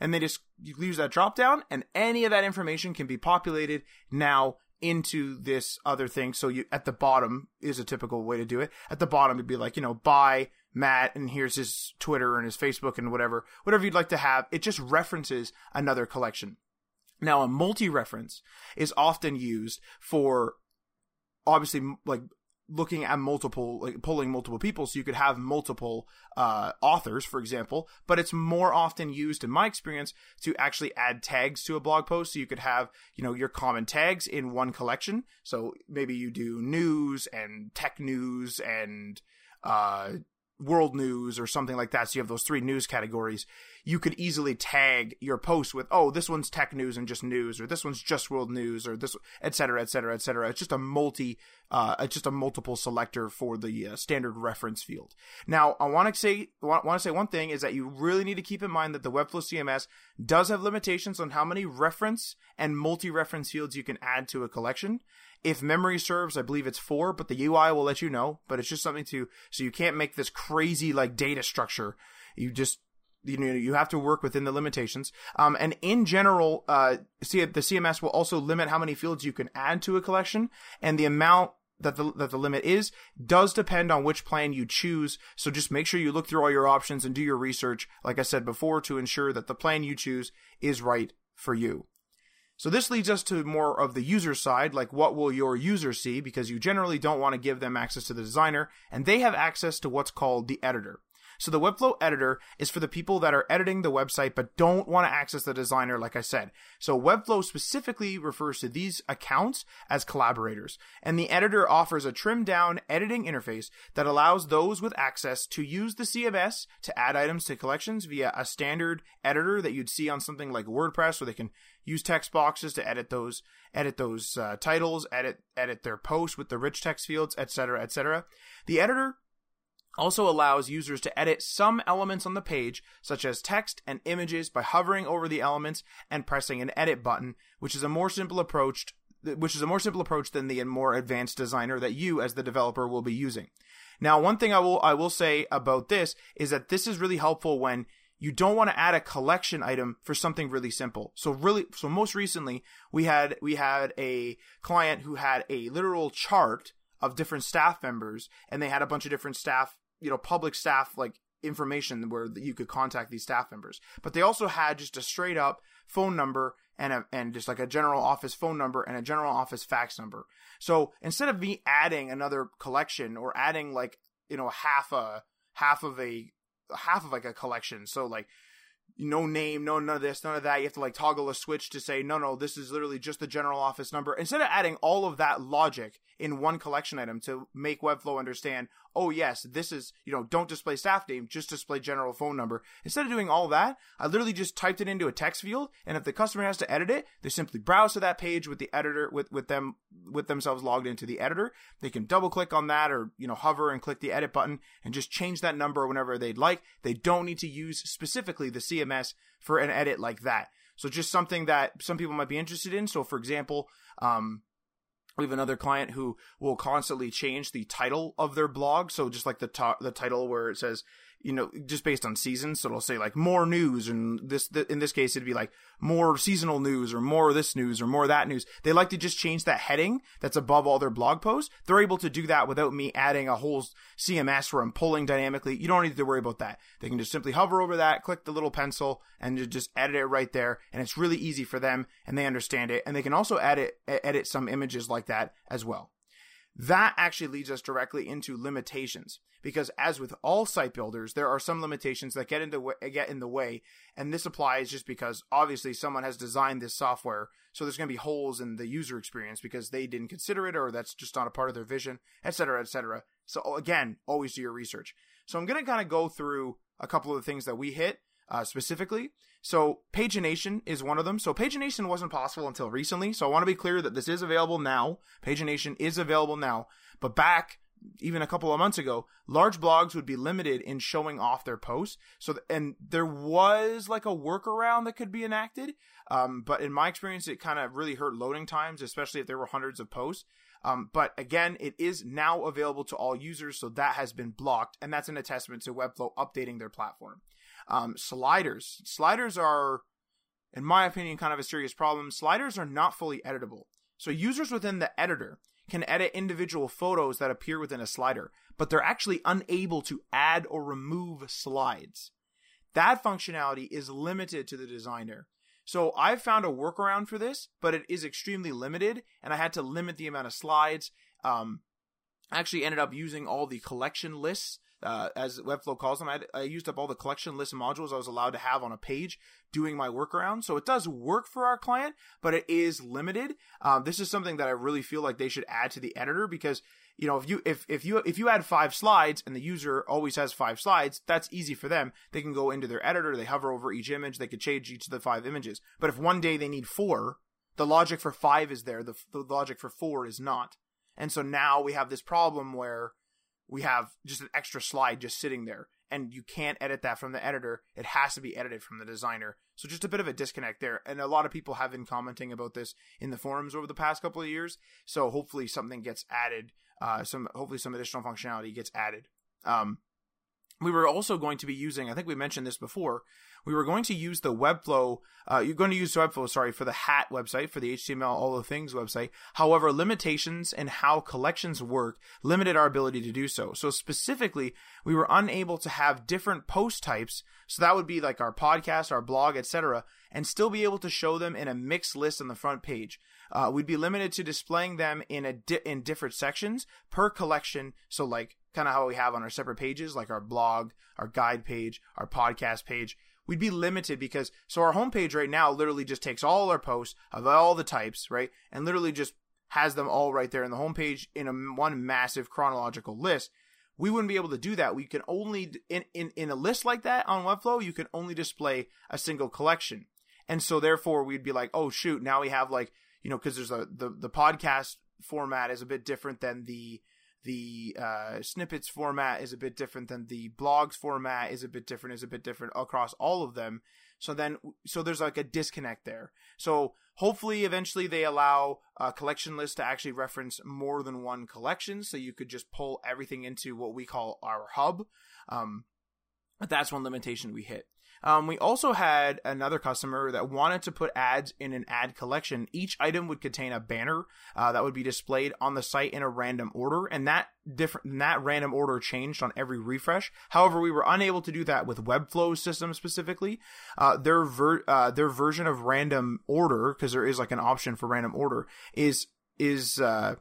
and they just use that drop down and any of that information can be populated now into this other thing so you at the bottom is a typical way to do it at the bottom it'd be like you know by matt and here's his twitter and his facebook and whatever whatever you'd like to have it just references another collection. Now a multi-reference is often used for obviously like looking at multiple like pulling multiple people so you could have multiple uh, authors for example but it's more often used in my experience to actually add tags to a blog post so you could have you know your common tags in one collection. So maybe you do news and tech news and uh, world news or something like that. So you have those three news categories you could easily tag your post with oh this one's tech news and just news or this one's just world news or this et cetera et cetera et cetera it's just a multi uh it's just a multiple selector for the uh, standard reference field now i want to say want to say one thing is that you really need to keep in mind that the webflow cms does have limitations on how many reference and multi-reference fields you can add to a collection if memory serves, I believe it's four, but the UI will let you know. But it's just something to, so you can't make this crazy like data structure. You just, you know, you have to work within the limitations. Um, and in general, uh, the CMS will also limit how many fields you can add to a collection and the amount that the, that the limit is does depend on which plan you choose. So just make sure you look through all your options and do your research, like I said before, to ensure that the plan you choose is right for you. So this leads us to more of the user side, like what will your user see, because you generally don't want to give them access to the designer, and they have access to what's called the editor. So the Webflow editor is for the people that are editing the website but don't want to access the designer, like I said. So Webflow specifically refers to these accounts as collaborators. And the editor offers a trimmed down editing interface that allows those with access to use the CMS to add items to collections via a standard editor that you'd see on something like WordPress where they can use text boxes to edit those edit those uh, titles, edit edit their posts with the rich text fields, etc., etc. The editor also allows users to edit some elements on the page, such as text and images, by hovering over the elements and pressing an edit button, which is a more simple approach which is a more simple approach than the more advanced designer that you as the developer will be using. Now, one thing I will I will say about this is that this is really helpful when you don't want to add a collection item for something really simple. So really so most recently we had we had a client who had a literal chart of different staff members and they had a bunch of different staff you know public staff like information where you could contact these staff members. But they also had just a straight up phone number and a, and just like a general office phone number and a general office fax number. So instead of me adding another collection or adding like you know half a half of a half of like a collection, so like no name, no none of this, none of that. You have to like toggle a switch to say, no, no, this is literally just the general office number. Instead of adding all of that logic in one collection item to make Webflow understand, oh yes, this is, you know, don't display staff name, just display general phone number. Instead of doing all that, I literally just typed it into a text field, and if the customer has to edit it, they simply browse to that page with the editor, with, with them, with themselves logged into the editor. They can double click on that or, you know, hover and click the edit button and just change that number whenever they'd like. They don't need to use specifically the CMS for an edit like that. So just something that some people might be interested in. So for example, um, we have another client who will constantly change the title of their blog. So just like the the title where it says, you know, just based on seasons. So it'll say like more news, and this th- in this case it'd be like more seasonal news or more this news or more that news. They like to just change that heading that's above all their blog posts. They're able to do that without me adding a whole CMS where I'm pulling dynamically. You don't need to worry about that. They can just simply hover over that, click the little pencil, and just edit it right there. And it's really easy for them, and they understand it. And they can also edit edit some images like that as well. That actually leads us directly into limitations because as with all site builders, there are some limitations that get in the get in the way, and this applies just because obviously someone has designed this software, so there's going to be holes in the user experience because they didn't consider it or that's just not a part of their vision, etc., etc. So again, always do your research. So I'm going to kind of go through a couple of the things that we hit uh, specifically. So pagination is one of them. So pagination wasn't possible until recently. So I want to be clear that this is available now. Pagination is available now, but back even a couple of months ago, large blogs would be limited in showing off their posts. So, th- and there was like a workaround that could be enacted. Um, but in my experience, it kind of really hurt loading times, especially if there were hundreds of posts. Um, but again, it is now available to all users, so that has been blocked, and that's an testament to Webflow updating their platform. Um, sliders, sliders are, in my opinion, kind of a serious problem. Sliders are not fully editable. So users within the editor can edit individual photos that appear within a slider, but they're actually unable to add or remove slides. That functionality is limited to the designer. So I've found a workaround for this, but it is extremely limited, and I had to limit the amount of slides. Um, I actually ended up using all the collection lists uh, as Webflow calls them. I, I, used up all the collection list modules I was allowed to have on a page doing my workaround. So it does work for our client, but it is limited. Um, this is something that I really feel like they should add to the editor because you know if you if if you if you add five slides and the user always has five slides, that's easy for them. They can go into their editor, they hover over each image, they could change each of the five images. But if one day they need four, the logic for five is there, the, the logic for four is not. And so now we have this problem where we have just an extra slide just sitting there. And you can't edit that from the editor. It has to be edited from the designer. So just a bit of a disconnect there. And a lot of people have been commenting about this in the forums over the past couple of years. So hopefully something gets added uh, some hopefully some additional functionality gets added. Um, we were also going to be using i think we mentioned this before we were going to use the Webflow. Uh, you're going to use Webflow, sorry, for the Hat website, for the HTML All the Things website. However, limitations and how collections work limited our ability to do so. So specifically, we were unable to have different post types. So that would be like our podcast, our blog, etc., and still be able to show them in a mixed list on the front page. Uh, we'd be limited to displaying them in a di- in different sections per collection. So like kind of how we have on our separate pages, like our blog, our guide page, our podcast page we'd be limited because so our homepage right now literally just takes all our posts of all the types, right, and literally just has them all right there in the homepage in a one massive chronological list. We wouldn't be able to do that. We can only in, in in a list like that on Webflow, you can only display a single collection, and so therefore we'd be like, oh shoot, now we have like you know because there's a the the podcast format is a bit different than the the uh, snippets format is a bit different than the blogs format is a bit different is a bit different across all of them. So then so there's like a disconnect there. So hopefully eventually they allow a collection list to actually reference more than one collection. So you could just pull everything into what we call our hub. Um, but that's one limitation we hit um, we also had another customer that wanted to put ads in an ad collection. Each item would contain a banner uh, that would be displayed on the site in a random order, and that different that random order changed on every refresh. However, we were unable to do that with Webflow's system specifically. Uh, their ver- uh, their version of random order, because there is like an option for random order, is is uh,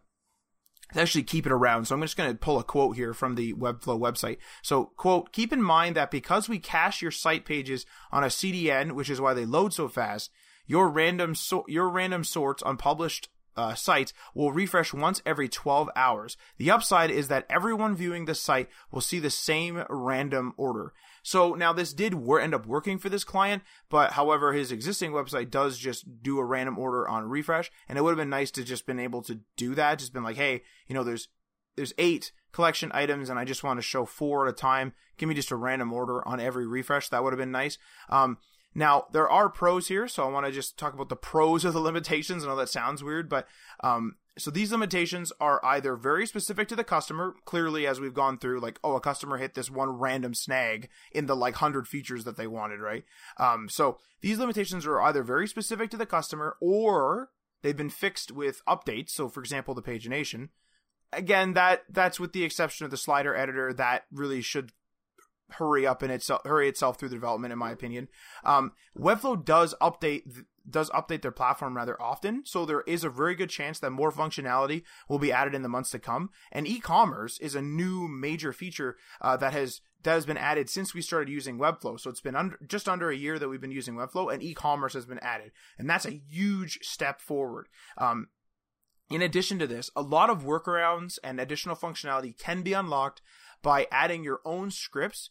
actually keep it around. So I'm just going to pull a quote here from the Webflow website. So, quote, keep in mind that because we cache your site pages on a CDN, which is why they load so fast, your random so- your random sorts on published uh, sites will refresh once every 12 hours. The upside is that everyone viewing the site will see the same random order. So now this did wor- end up working for this client, but however, his existing website does just do a random order on refresh, and it would have been nice to just been able to do that. Just been like, hey, you know, there's there's eight collection items, and I just want to show four at a time. Give me just a random order on every refresh. That would have been nice. Um, now there are pros here, so I want to just talk about the pros of the limitations. I know that sounds weird, but um, so these limitations are either very specific to the customer, clearly as we've gone through, like, oh, a customer hit this one random snag in the like hundred features that they wanted, right? Um, so these limitations are either very specific to the customer or they've been fixed with updates. So for example, the pagination. Again, that that's with the exception of the slider editor that really should hurry up in itself hurry itself through the development in my opinion um, webflow does update does update their platform rather often so there is a very good chance that more functionality will be added in the months to come. And e-commerce is a new major feature uh, that has that has been added since we started using webflow. So it's been under just under a year that we've been using webflow and e-commerce has been added. And that's a huge step forward. Um, in addition to this, a lot of workarounds and additional functionality can be unlocked by adding your own scripts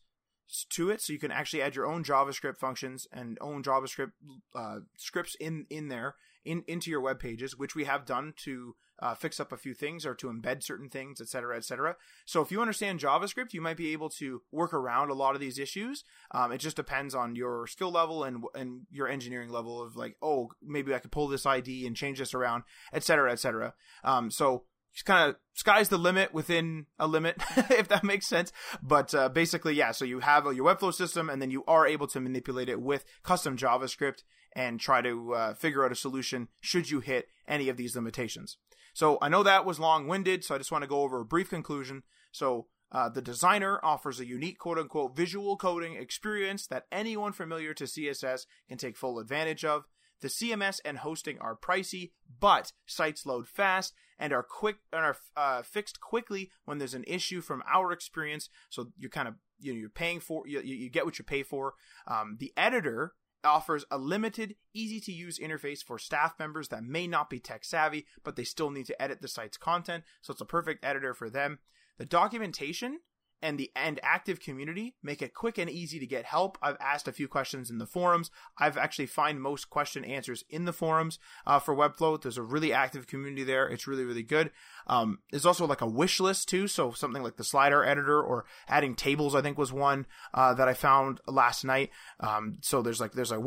to it so you can actually add your own javascript functions and own javascript uh, scripts in in there in into your web pages which we have done to uh, fix up a few things or to embed certain things etc etc so if you understand javascript you might be able to work around a lot of these issues. Um, it just depends on your skill level and and your engineering level of like oh maybe i could pull this id and change this around etc etc um, so just kind of sky's the limit within a limit, if that makes sense. But uh, basically, yeah. So you have your Webflow system, and then you are able to manipulate it with custom JavaScript and try to uh, figure out a solution should you hit any of these limitations. So I know that was long-winded, so I just want to go over a brief conclusion. So uh, the designer offers a unique quote unquote visual coding experience that anyone familiar to CSS can take full advantage of. The CMS and hosting are pricey, but sites load fast and are quick and are uh, fixed quickly when there's an issue from our experience. So you're kind of you know you're paying for you, you get what you pay for. Um, the editor offers a limited, easy to use interface for staff members that may not be tech savvy, but they still need to edit the site's content. So it's a perfect editor for them. The documentation and the and active community make it quick and easy to get help. I've asked a few questions in the forums. I've actually find most question answers in the forums uh, for Webflow. There's a really active community there. It's really really good. Um, there's also like a wish list too, so something like the slider editor or adding tables. I think was one uh, that I found last night. Um, so there's like there's a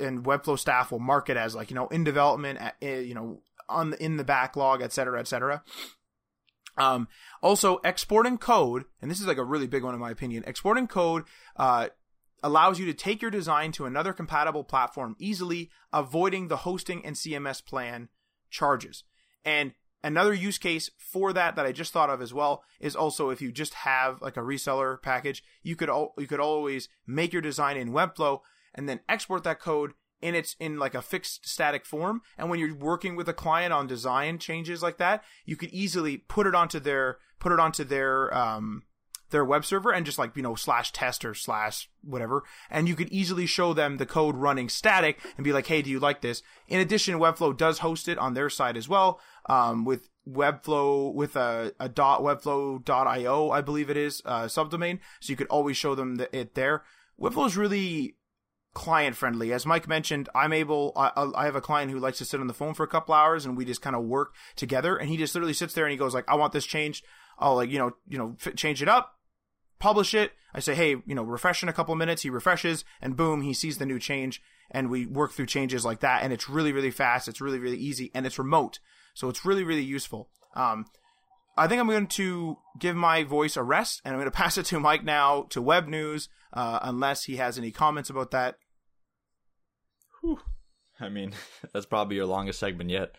and Webflow staff will mark it as like you know in development, at, eh, you know on the, in the backlog, et cetera, et cetera. Um, also, exporting code, and this is like a really big one in my opinion. Exporting code uh, allows you to take your design to another compatible platform easily, avoiding the hosting and CMS plan charges. And another use case for that that I just thought of as well is also if you just have like a reseller package, you could al- you could always make your design in Webflow and then export that code in its in like a fixed static form. And when you're working with a client on design changes like that you could easily put it onto their put it onto their um their web server and just like you know slash test or slash whatever. And you could easily show them the code running static and be like hey do you like this? In addition webflow does host it on their side as well um, with webflow with a, a dot webflow.io i believe it is uh, subdomain. So you could always show them the, it there. Webflow is really client friendly. As Mike mentioned, I'm able, I, I, have a client who likes to sit on the phone for a couple hours and we just kind of work together. And he just literally sits there and he goes like, I want this changed. I'll like, you know, you know, f- change it up, publish it. I say, Hey, you know, refresh in a couple minutes. He refreshes and boom, he sees the new change and we work through changes like that. And it's really, really fast. It's really, really easy and it's remote. So it's really, really useful. Um, I think I'm going to give my voice a rest and I'm going to pass it to Mike now to web news, uh, unless he has any comments about that. Whew. I mean, that's probably your longest segment yet.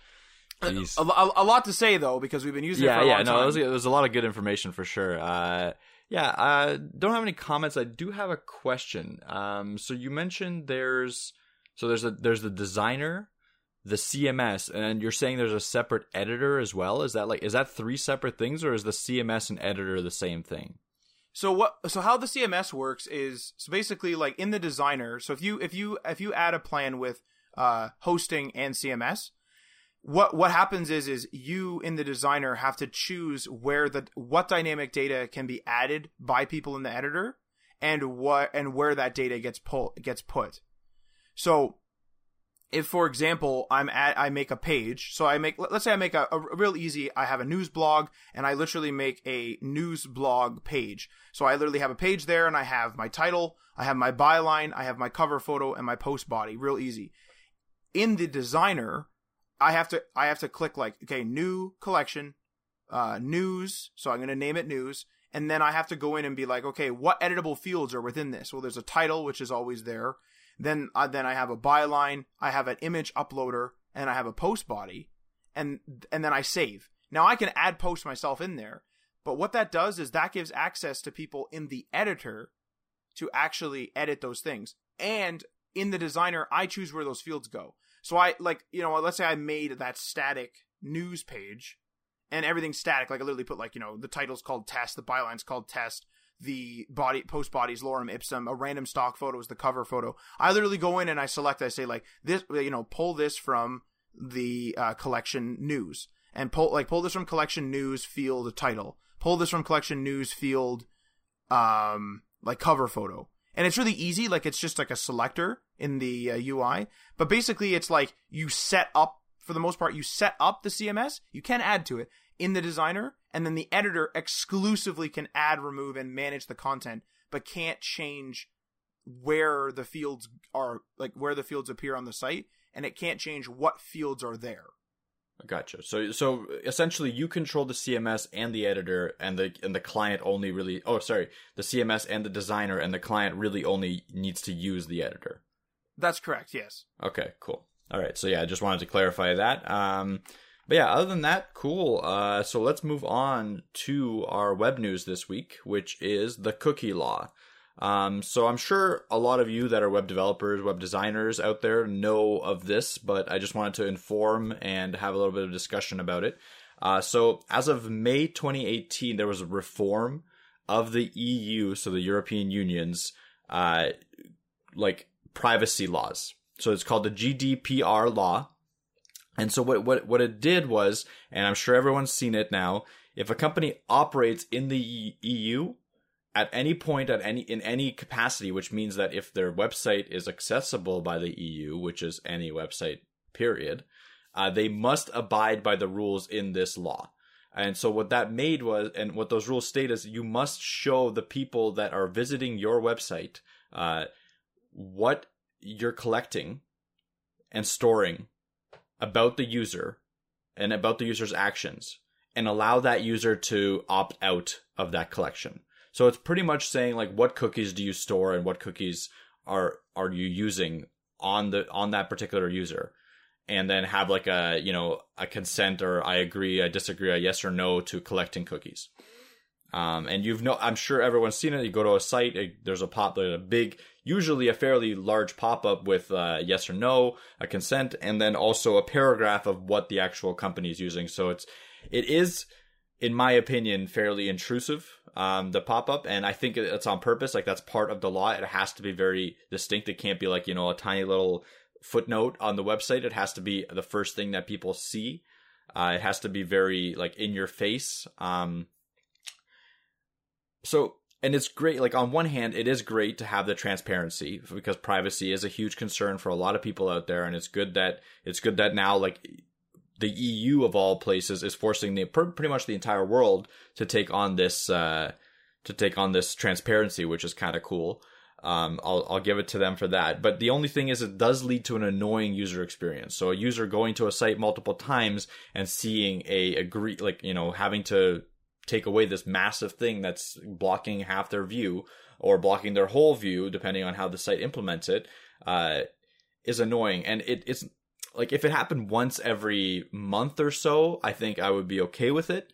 A, a, a, lot to say though, because we've been using yeah, it for a yeah, long no, time. There's, a lot of good information for sure. Uh, yeah, uh, don't have any comments. I do have a question. Um, so you mentioned there's so there's a there's the designer, the CMS, and you're saying there's a separate editor as well. Is that like is that three separate things, or is the CMS and editor the same thing? So what? So how the CMS works is so basically like in the designer. So if you if you if you add a plan with uh, hosting and CMS, what what happens is is you in the designer have to choose where the what dynamic data can be added by people in the editor and what and where that data gets pull gets put. So if for example i'm at i make a page so i make let's say i make a, a, real easy i have a news blog and i literally make a news blog page so i literally have a page there and i have my title i have my byline i have my cover photo and my post body real easy in the designer I have to I have to click like okay new collection, uh, news. So I'm gonna name it news, and then I have to go in and be like okay what editable fields are within this? Well, there's a title which is always there. Then uh, then I have a byline, I have an image uploader, and I have a post body, and and then I save. Now I can add posts myself in there, but what that does is that gives access to people in the editor to actually edit those things. And in the designer, I choose where those fields go. So I like, you know, let's say I made that static news page and everything's static. Like I literally put like, you know, the title's called test, the byline's called test, the body post bodies lorem ipsum, a random stock photo is the cover photo. I literally go in and I select, I say like this, you know, pull this from the uh, collection news and pull like pull this from collection news field title. Pull this from collection news field um like cover photo. And it's really easy like it's just like a selector in the uh, ui but basically it's like you set up for the most part you set up the cms you can add to it. In the designer and then the editor exclusively can add remove and manage the content but can't change where the fields are like where the fields appear on the site and it can't change what fields are there Gotcha. So so essentially you control the CMS and the editor and the and the client only really oh sorry, the CMS and the designer and the client really only needs to use the editor. That's correct, yes. Okay, cool. All right. So yeah, I just wanted to clarify that. Um but yeah, other than that, cool. Uh so let's move on to our web news this week, which is the cookie law. Um, so I'm sure a lot of you that are web developers, web designers out there know of this, but I just wanted to inform and have a little bit of discussion about it. Uh, so as of May 2018, there was a reform of the EU, so the European Union's, uh, like privacy laws. So it's called the GDPR law. And so what, what, what it did was, and I'm sure everyone's seen it now, if a company operates in the EU, at any point at any in any capacity which means that if their website is accessible by the EU which is any website period uh, they must abide by the rules in this law. And so what that made was and what those rules state is you must show the people that are visiting your website uh, what you're collecting and storing about the user and about the user's actions and allow that user to opt out of that collection so it's pretty much saying like what cookies do you store and what cookies are are you using on the on that particular user and then have like a you know a consent or I agree, I disagree, a yes or no to collecting cookies. Um, and you've no, I'm sure everyone's seen it. You go to a site, it, there's a pop, there's a big, usually a fairly large pop up with uh, yes or no, a consent, and then also a paragraph of what the actual company is using. So it's, it is, in my opinion, fairly intrusive um, the pop up, and I think it's on purpose. Like that's part of the law. It has to be very distinct. It can't be like you know a tiny little footnote on the website. It has to be the first thing that people see. Uh, it has to be very like in your face. Um, so and it's great. Like on one hand, it is great to have the transparency because privacy is a huge concern for a lot of people out there, and it's good that it's good that now like the EU of all places is forcing the pretty much the entire world to take on this uh, to take on this transparency, which is kind of cool. Um, I'll I'll give it to them for that. But the only thing is, it does lead to an annoying user experience. So a user going to a site multiple times and seeing a agree like you know having to take away this massive thing that's blocking half their view or blocking their whole view, depending on how the site implements it, uh, is annoying. And it, it's like if it happened once every month or so, I think I would be okay with it.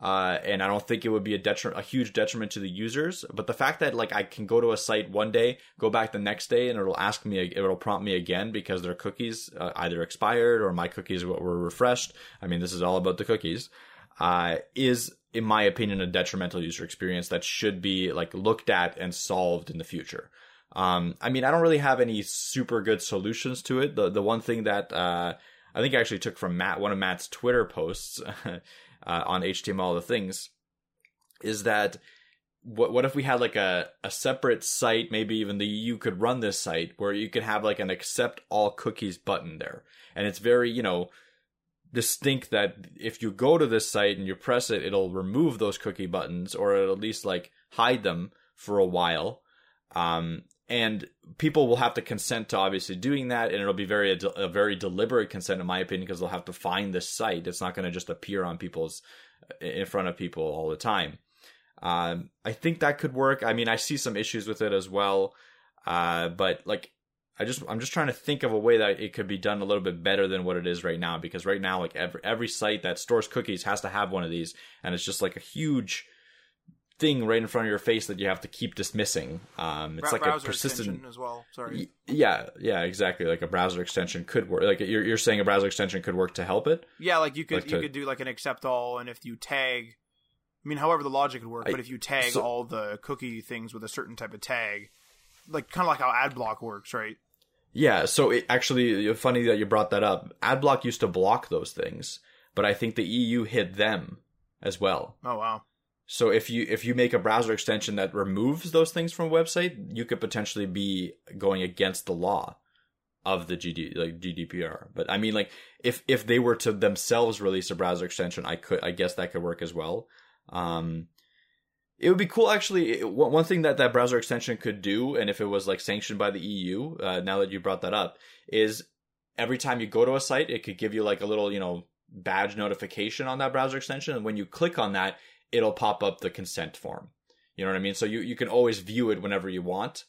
Uh, and I don't think it would be a detriment, a huge detriment to the users. But the fact that like I can go to a site one day, go back the next day, and it'll ask me, it'll prompt me again because their cookies uh, either expired or my cookies were refreshed. I mean, this is all about the cookies. Uh, is in my opinion a detrimental user experience that should be like looked at and solved in the future. Um, I mean, I don't really have any super good solutions to it. The the one thing that uh, I think I actually took from Matt, one of Matt's Twitter posts uh, on HTML the things, is that what what if we had like a, a separate site, maybe even the you could run this site where you could have like an accept all cookies button there, and it's very you know distinct that if you go to this site and you press it, it'll remove those cookie buttons or at least like hide them for a while. Um, and people will have to consent to obviously doing that and it'll be very a, very deliberate consent in my opinion because they'll have to find this site. It's not going to just appear on people's in front of people all the time. Um, i think that could work. I mean i see some issues with it as well. Uh, but like i just i'm just trying to think of a way that it could be done a little bit better than what it is right now because right now like every every site that stores cookies has to have one of these and it's just like a huge thing right in front of your face that you have to keep dismissing. Um, it's Bra- like a persistent. as well. Sorry. Yeah, yeah, exactly. Like a browser extension could work. Like you're, you're saying a browser extension could work to help it. Yeah, like you could Like you to- could do like an accept all, and if you tag, I mean, however the logic would work, I- but if you tag so- all the cookie things with a certain type of tag, like kind of like how AdBlock works, right? Yeah. So it actually funny that you brought that up. AdBlock used to block those things, but I think the EU hid them as well. Oh wow. So if you if you make a browser extension that removes those things from a website, you could potentially be going against the law of the GD like GDPR. But I mean like if if they were to themselves release a browser extension, I could I guess that could work as well. Um it would be cool actually one thing that that browser extension could do and if it was like sanctioned by the EU, uh, now that you brought that up, is every time you go to a site, it could give you like a little, you know, badge notification on that browser extension and when you click on that, it'll pop up the consent form. You know what I mean? So you, you can always view it whenever you want.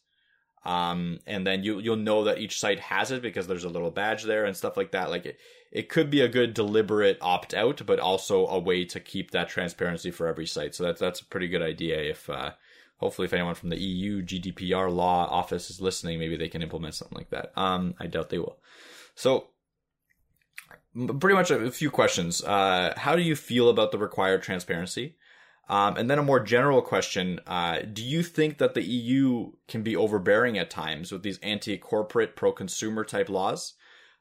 Um, and then you, you'll know that each site has it because there's a little badge there and stuff like that. Like it, it could be a good deliberate opt out, but also a way to keep that transparency for every site. So that's, that's a pretty good idea. If, uh, hopefully if anyone from the EU GDPR law office is listening, maybe they can implement something like that. Um, I doubt they will. So pretty much a, few questions. Uh, how do you feel about the required transparency? Um, and then a more general question: uh, Do you think that the EU can be overbearing at times with these anti-corporate, pro-consumer type laws?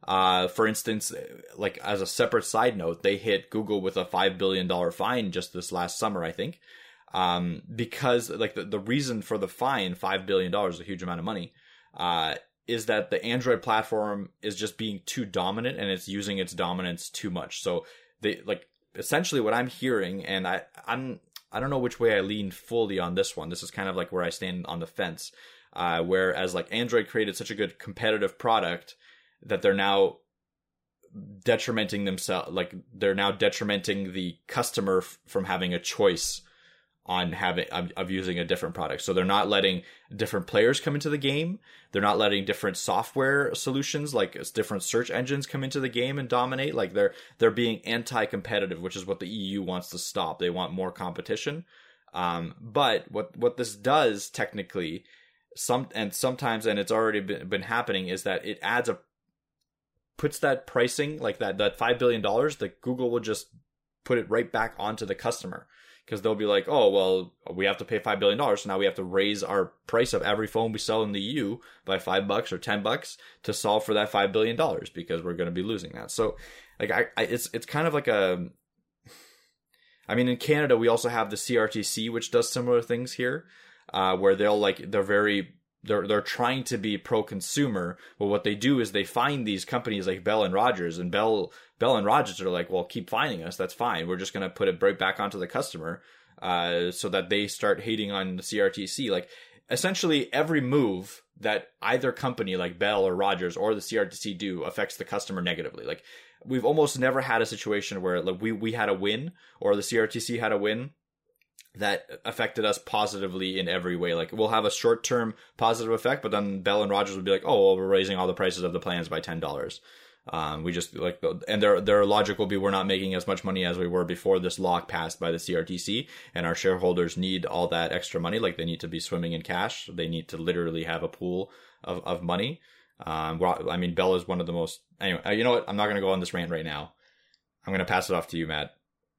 Uh, for instance, like as a separate side note, they hit Google with a five billion dollar fine just this last summer, I think, um, because like the, the reason for the fine, five billion dollars, a huge amount of money, uh, is that the Android platform is just being too dominant and it's using its dominance too much. So they like essentially what I'm hearing, and I I'm I don't know which way I lean fully on this one. This is kind of like where I stand on the fence. Uh, whereas like Android created such a good competitive product that they're now detrimenting themselves like they're now detrimenting the customer f- from having a choice on having of, using a different product. So they're not letting different players come into the game. They're not letting different software solutions like different search engines come into the game and dominate. Like they're they're being anti-competitive which is what the EU wants to stop. They want more competition. Um, but what what this does technically some and sometimes and it's already been, been happening is that it adds a puts that pricing like that that five billion dollars that Google will just put it right back onto the customer because they'll be like, oh well, we have to pay five billion dollars, so now we have to raise our price of every phone we sell in the EU by five bucks or ten bucks to solve for that five billion dollars because we're going to be losing that. So, like, I, I it's it's kind of like a. I mean, in Canada, we also have the CRTC, which does similar things here, uh, where they'll like they're very they're they're trying to be pro consumer, but what they do is they find these companies like Bell and Rogers, and Bell Bell and Rogers are like, well, keep finding us, that's fine. We're just gonna put it right back onto the customer, uh, so that they start hating on the CRTC. Like essentially every move that either company like Bell or Rogers or the CRTC do affects the customer negatively. Like we've almost never had a situation where like we we had a win or the CRTC had a win that affected us positively in every way. Like we'll have a short term positive effect, but then Bell and Rogers would be like, "Oh, well, we're raising all the prices of the plans by ten dollars." Um, we just like, and their their logic will be, we're not making as much money as we were before this law passed by the CRTC, and our shareholders need all that extra money. Like they need to be swimming in cash. They need to literally have a pool of of money. Um, well, I mean, Bell is one of the most. Anyway, you know what? I'm not going to go on this rant right now. I'm going to pass it off to you, Matt,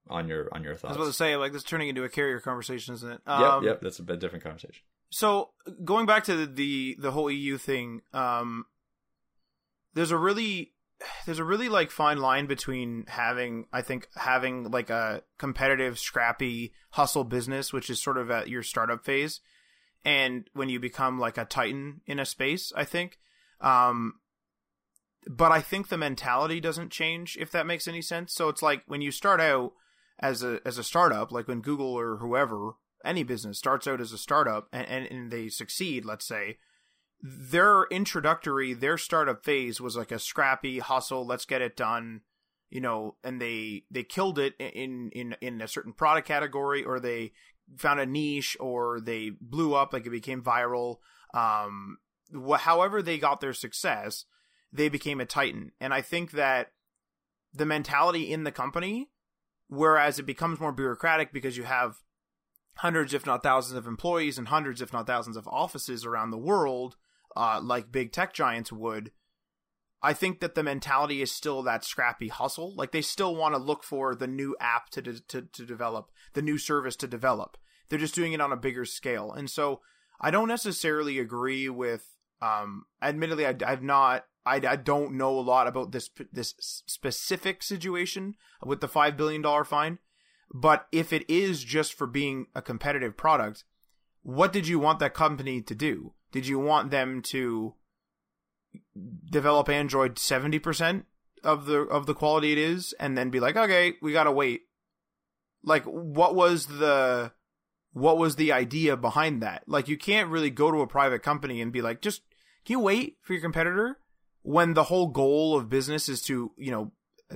on your on your thoughts. I was about to say, like, this turning into a carrier conversation, isn't it? Yep, Um, yep, that's a bit different conversation. So going back to the the, the whole EU thing, um, there's a really there's a really like fine line between having I think having like a competitive, scrappy hustle business, which is sort of at your startup phase, and when you become like a titan in a space. I think. Um, but I think the mentality doesn't change if that makes any sense. So it's like when you start out as a as a startup, like when Google or whoever, any business starts out as a startup and, and, and they succeed, let's say, their introductory, their startup phase was like a scrappy hustle. Let's get it done, you know. And they they killed it in in in a certain product category, or they found a niche, or they blew up, like it became viral. Um, wh- however they got their success, they became a titan. And I think that the mentality in the company, whereas it becomes more bureaucratic because you have hundreds, if not thousands, of employees and hundreds, if not thousands, of offices around the world, uh, like big tech giants would. I think that the mentality is still that scrappy hustle. Like they still want to look for the new app to, de- to to develop, the new service to develop. They're just doing it on a bigger scale, and so I don't necessarily agree with. Um, admittedly, I, I've not. I, I don't know a lot about this this specific situation with the five billion dollar fine, but if it is just for being a competitive product, what did you want that company to do? Did you want them to develop Android 70% of the of the quality it is and then be like, "Okay, we got to wait." Like what was the what was the idea behind that? Like you can't really go to a private company and be like, "Just can you wait for your competitor?" When the whole goal of business is to, you know,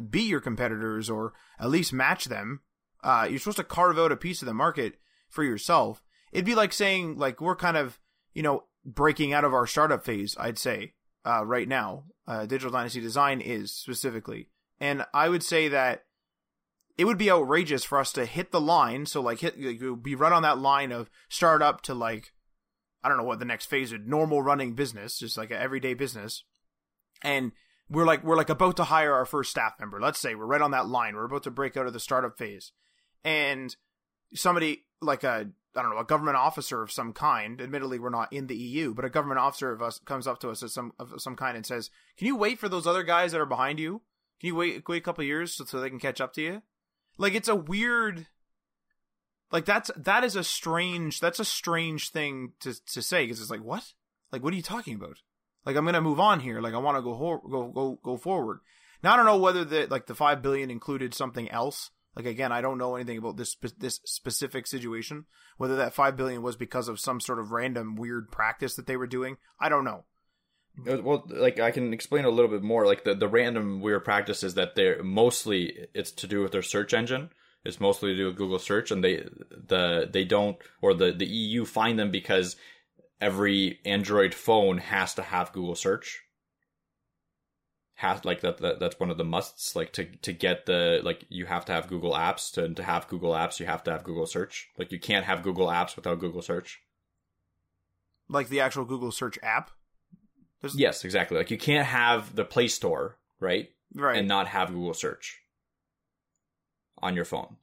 beat your competitors or at least match them. Uh, you're supposed to carve out a piece of the market for yourself. It'd be like saying, like, we're kind of, you know, breaking out of our startup phase, I'd say, uh, right now. Uh, Digital Dynasty Design is specifically. And I would say that it would be outrageous for us to hit the line. So, like, hit, like, be right on that line of startup to, like, I don't know what the next phase of normal running business, just like an everyday business. And we're like, we're like about to hire our first staff member. Let's say we're right on that line. We're about to break out of the startup phase. And somebody like a I don't know, a government officer of some kind. Admittedly, we're not in the EU, but a government officer of us comes up to us as some of some kind and says, "Can you wait for those other guys that are behind you? Can you wait wait a couple years so, so they can catch up to you?" Like it's a weird, like that's that is a strange that's a strange thing to to say because it's like what, like what are you talking about? Like I'm gonna move on here. Like I want to go go go go forward. Now I don't know whether the like the five billion included something else like again, I don't know anything about this this specific situation. Whether that five billion was because of some sort of random weird practice that they were doing, I don't know. Uh, well, like I can explain a little bit more. Like the the random weird practices that they're mostly it's to do with their search engine. It's mostly to do with Google search, and they the they don't or the the EU fined them because every Android phone has to have Google search. Has like that, that that's one of the musts like to to get the like you have to have Google Apps to to have Google Apps you have to have Google search. Like you can't have Google Apps without Google search. Like the actual Google search app? There's... yes exactly. Like you can't have the Play Store right? Right. And not have Google search on your phone.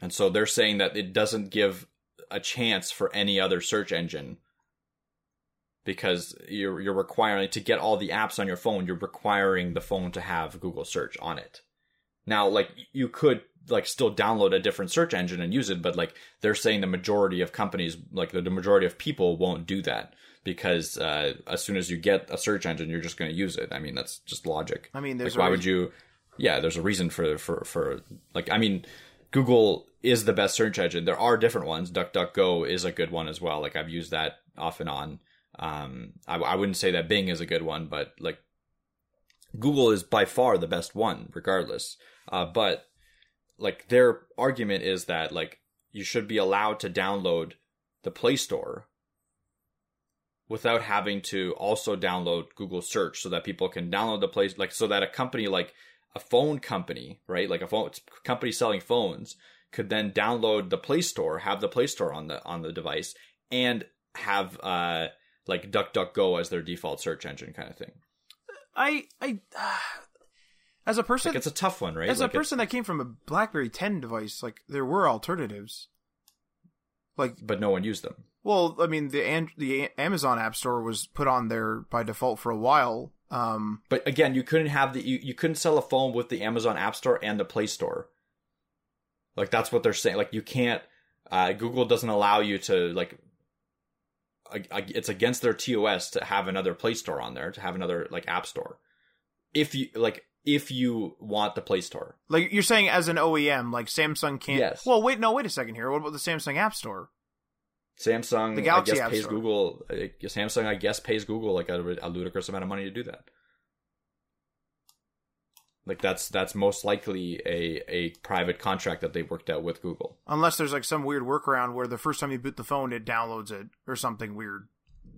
And so they're saying that it doesn't give a chance for any other search engine because you're you're requiring to get all the apps on your phone you're requiring the phone to have google search on it. Now like you could like still download a different search engine and use it but like they're saying the majority of companies like the, the majority of people won't do that because uh, as soon as you get a search engine you're just going to use it. I mean that's just logic. I mean like, why would you yeah there's a reason for for for like i mean google is the best search engine. There are different ones. Duckduckgo is a good one as well. Like i've used that off and on. Um, I, I wouldn't say that Bing is a good one, but like Google is by far the best one, regardless. Uh, but like their argument is that like you should be allowed to download the Play Store without having to also download Google Search so that people can download the place like so that a company like a phone company, right? Like a phone company selling phones could then download the Play Store, have the Play Store on the on the device and have uh like DuckDuckGo as their default search engine kind of thing. I I uh, as a person, like it's a tough one, right? As like a person that came from a BlackBerry 10 device, like there were alternatives. Like, but no one used them. Well, I mean, the and the Amazon App Store was put on there by default for a while. Um, but again, you couldn't have the you, you couldn't sell a phone with the Amazon App Store and the Play Store. Like that's what they're saying. Like you can't. Uh, Google doesn't allow you to like it's against their TOS to have another Play Store on there, to have another like App Store. If you like, if you want the Play Store, like you're saying, as an OEM, like Samsung can't. Yes. Well, wait, no, wait a second here. What about the Samsung App Store? Samsung, The Galaxy I guess, App pays Store. Google. Samsung, I guess, pays Google like a, a ludicrous amount of money to do that. Like that's that's most likely a a private contract that they worked out with Google. Unless there's like some weird workaround where the first time you boot the phone, it downloads it or something weird.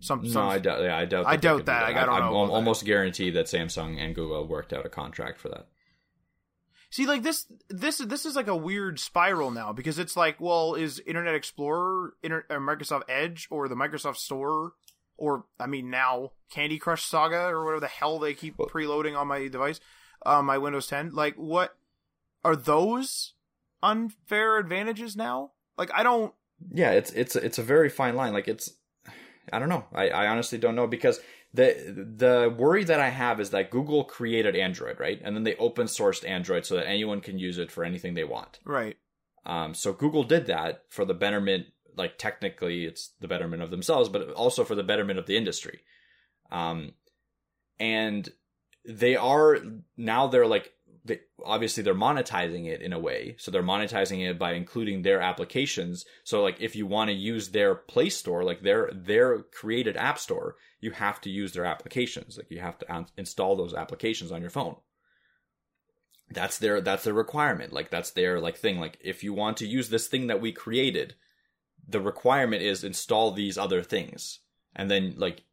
Some, No, some I doubt. Yeah, I doubt. I that doubt that. Like, I don't I'm know al- about that. almost guaranteed that Samsung and Google worked out a contract for that. See, like this, this, this is like a weird spiral now because it's like, well, is Internet Explorer, Inter- Microsoft Edge, or the Microsoft Store, or I mean now Candy Crush Saga or whatever the hell they keep preloading on my device, uh, my Windows 10. Like, what are those unfair advantages now? Like, I don't. Yeah, it's it's it's a very fine line. Like it's, I don't know. I, I honestly don't know because the the worry that I have is that Google created Android, right, and then they open sourced Android so that anyone can use it for anything they want. Right. Um, so Google did that for the betterment. Like technically, it's the betterment of themselves, but also for the betterment of the industry. Um, and they are now they're like they, obviously they're monetizing it in a way so they're monetizing it by including their applications so like if you want to use their play store like their their created app store you have to use their applications like you have to un- install those applications on your phone that's their that's their requirement like that's their like thing like if you want to use this thing that we created the requirement is install these other things and then like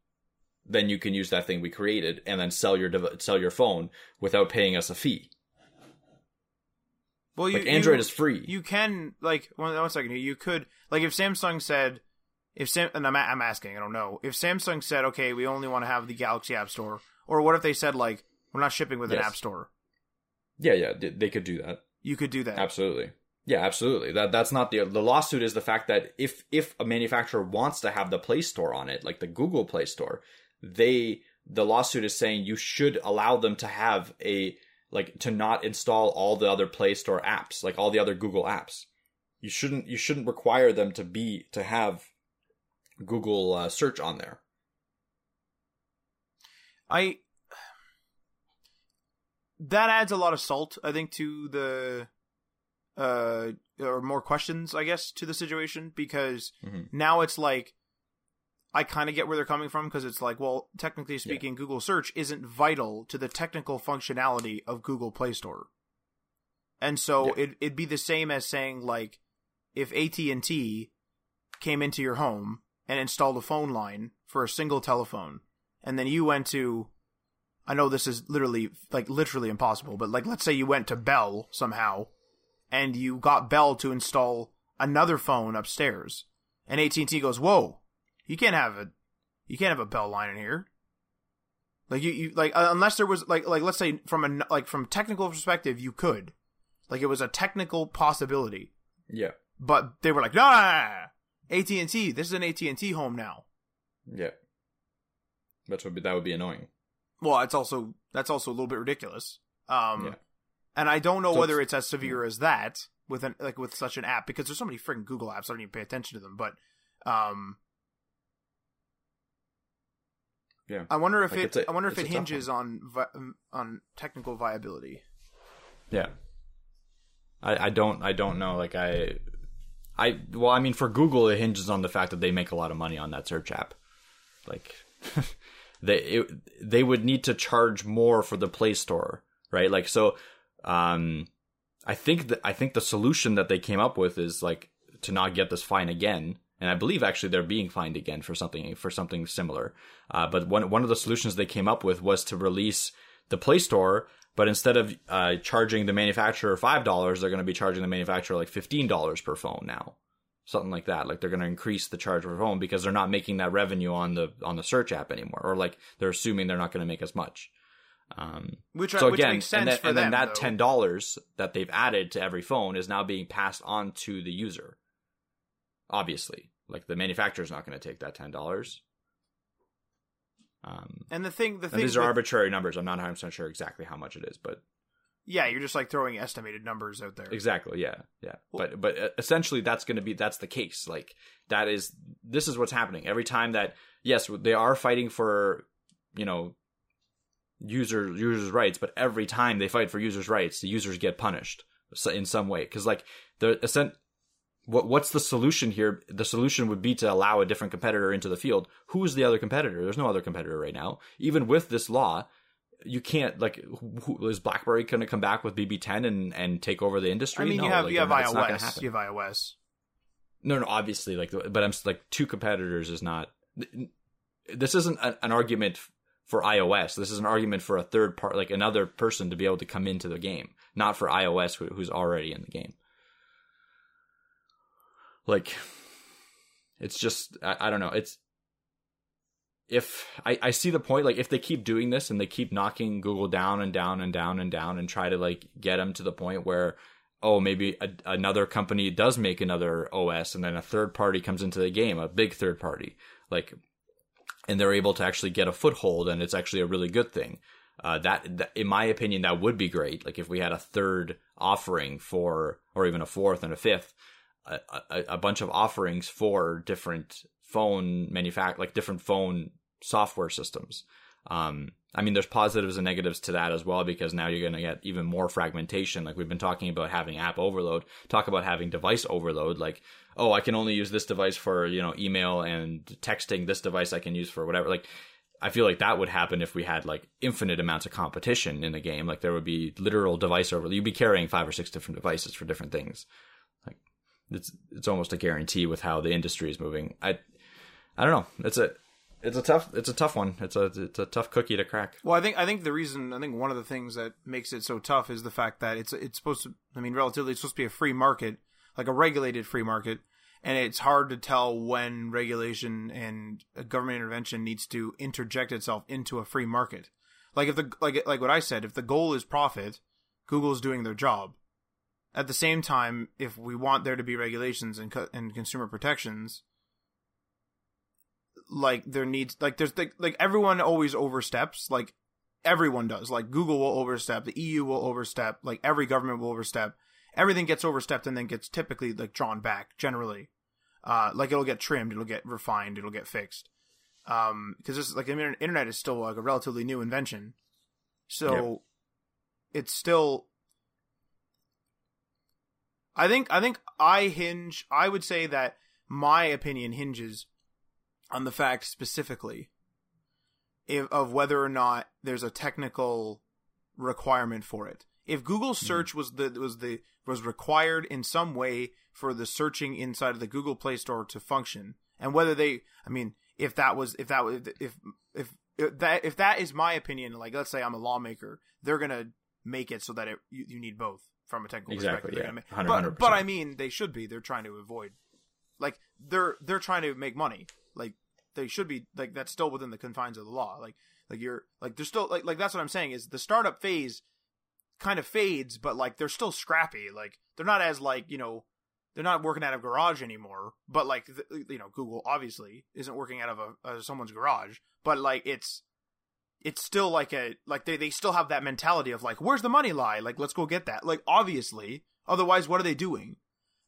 then you can use that thing we created and then sell your dev- sell your phone without paying us a fee. Well, you, Like Android you- is free. You can like one, one second here. You could like if Samsung said if Sam and I'm, I'm asking I don't know if Samsung said okay we only want to have the Galaxy App Store or what if they said like we're not shipping with an Yes. app store yeah, yeah, they, they could do that. you could do that Absolutely. Yeah, absolutely. That that's not the the lawsuit is the fact that if if a manufacturer wants to have the Play Store on it, like the Google Play Store, they the lawsuit is saying you should allow them to have a like to not install all the other Play Store apps, like all the other Google apps. You shouldn't you shouldn't require them to be to have Google uh, search on there. I that adds a lot of salt I think to the uh or more questions I guess to the situation because Mhm. now it's like I kind of get where they're coming from because it's like, well, technically speaking, Google search isn't vital to the technical functionality of Google Play Store. And so Yeah. it, it'd be the same as saying like, if AT&T came into your home and installed a phone line for a single telephone, and then you went to, I know this is literally, like literally impossible, but like let's say you went to Bell somehow, and you got Bell to install another phone upstairs, and AT&T goes, whoa, you can't have a, you can't have a Bell line in here. Like you, you like uh, unless there was like like let's say from a like from technical perspective you could, like it was a technical possibility, Yeah. but they were like no, no, no, no, no. AT and T. This is an AT and T home now. Yeah. That would be that would be annoying. Well, it's also that's also a little bit ridiculous. Um, Yeah. and I don't know So whether it's- it's as severe as that with an like with such an app because there's so many freaking Google apps I don't even pay attention to them. But um, Yeah. I wonder if Like, it a- I wonder if it hinges on vi- um, on technical viability. Yeah. I, I don't I don't know like I I well I mean for Google it hinges on the fact that they make a lot of money on that search app. Like they it, they would need to charge more for the Play Store, right? Like so um I think that I think the solution that they came up with is like to not get this fine again. And I believe actually they're being fined again for something for something similar. Uh, but one one of the solutions they came up with was to release the Play Store, but instead of uh, charging the manufacturer five dollars, they're going to be charging the manufacturer like fifteen dollars per phone now, something like that. Like they're going to increase the charge per phone because they're not making that revenue on the on the search app anymore, or like they're assuming they're not going to make as much. Um, Which so which again, makes sense and, then, for and them. then that though. ten dollars that they've added to every phone is now being passed on to the user. Obviously, like the manufacturer's not going to take that ten dollars. Um, and the thing the thing these are with- arbitrary numbers. I'm not 100 percent sure exactly how much it is, but yeah, you're just like throwing estimated numbers out there. exactly, yeah, yeah. But but uh, essentially, that's going to be that's the case. Like that is this is what's happening every time that yes, they are fighting for you know user users' rights, but every time they fight for users' rights, the users get punished in some way because like the ascent what what's the solution here? The solution would be to allow a different competitor into the field. Who is the other competitor? There's no other competitor right now. Even with this law, you can't like who, is BlackBerry going to come back with BB10 and and take over the industry? I mean, no, you have like, you have iOS. You have iOS. No, no, obviously, like, but I'm like two competitors is not. This isn't a, an argument for iOS. This is an argument for a third part, like another person to be able to come into the game, not for iOS who, who's already in the game. Like, it's just I, I don't know. It's if I, I see the point, like if they keep doing this and they keep knocking Google down and down and down and down and try to like get them to the point where oh, maybe a, another company does make another OS and then a third party comes into the game, a big third party, like, and they're able to actually get a foothold and it's actually a really good thing. Uh, that, that, in my opinion, that would be great. Like if we had a third offering for, or even a fourth and a fifth, a, a, bunch of offerings for different phone manufact, like different phone software systems. Um, I mean, there's positives and negatives to that as well because now you're going to get even more fragmentation. Like we've been talking about having app overload, talk about having device overload. Like, oh, I can only use this device for, you know, email and texting. This device I can use for whatever. Like, I feel like that would happen if we had like infinite amounts of competition in the game. Like there would be literal device overload. You'd be carrying five or six different devices for different things. It's, it's almost a guarantee with how the industry is moving. I, I don't know. It's a, it's a tough it's a tough one. It's a it's a tough cookie to crack. Well, I think I think the reason I think one of the things that makes it so tough is the fact that it's it's supposed to I mean relatively it's supposed to be a free market, like a regulated free market, and it's hard to tell when regulation and government intervention needs to interject itself into a free market. Like if the like like what I said, if the goal is profit, Google's doing their job. At the same time, if we want there to be regulations and co- and consumer protections, like there needs like there's like, like everyone always oversteps like everyone does. Like google will overstep the eu will overstep like every government will overstep. Everything gets overstepped and then gets typically like drawn back generally. Uh like it'll get trimmed it'll get refined it'll get fixed. Um because this like the internet is still like a relatively new invention. So it's still i think i think i hinge i would say that my opinion hinges on the fact specifically if, of whether or not there's a technical requirement for it. If Google hmm. search was the was the was required in some way for the searching inside of the Google Play Store to function, and whether they, I mean, if that was if that was if if, if that if that is my opinion, like let's say I'm a lawmaker, they're gonna make it so that it you, you need both from a technical Exactly, perspective. Yeah. 100%. But but I mean, they should be. They're trying to avoid, like they're they're trying to make money. Like they should be like that's still within the confines of the law. Like like you're like they're still like like that's what I'm saying is the startup phase kind of fades, but like they're still scrappy. Like they're not as like you know they're not working out of garage anymore. But like th- you know Google obviously isn't working out of a, uh, someone's garage. But like it's it's still like a like they they still have that mentality of like where's the money lie? Like let's go get that. Like obviously, otherwise what are they doing?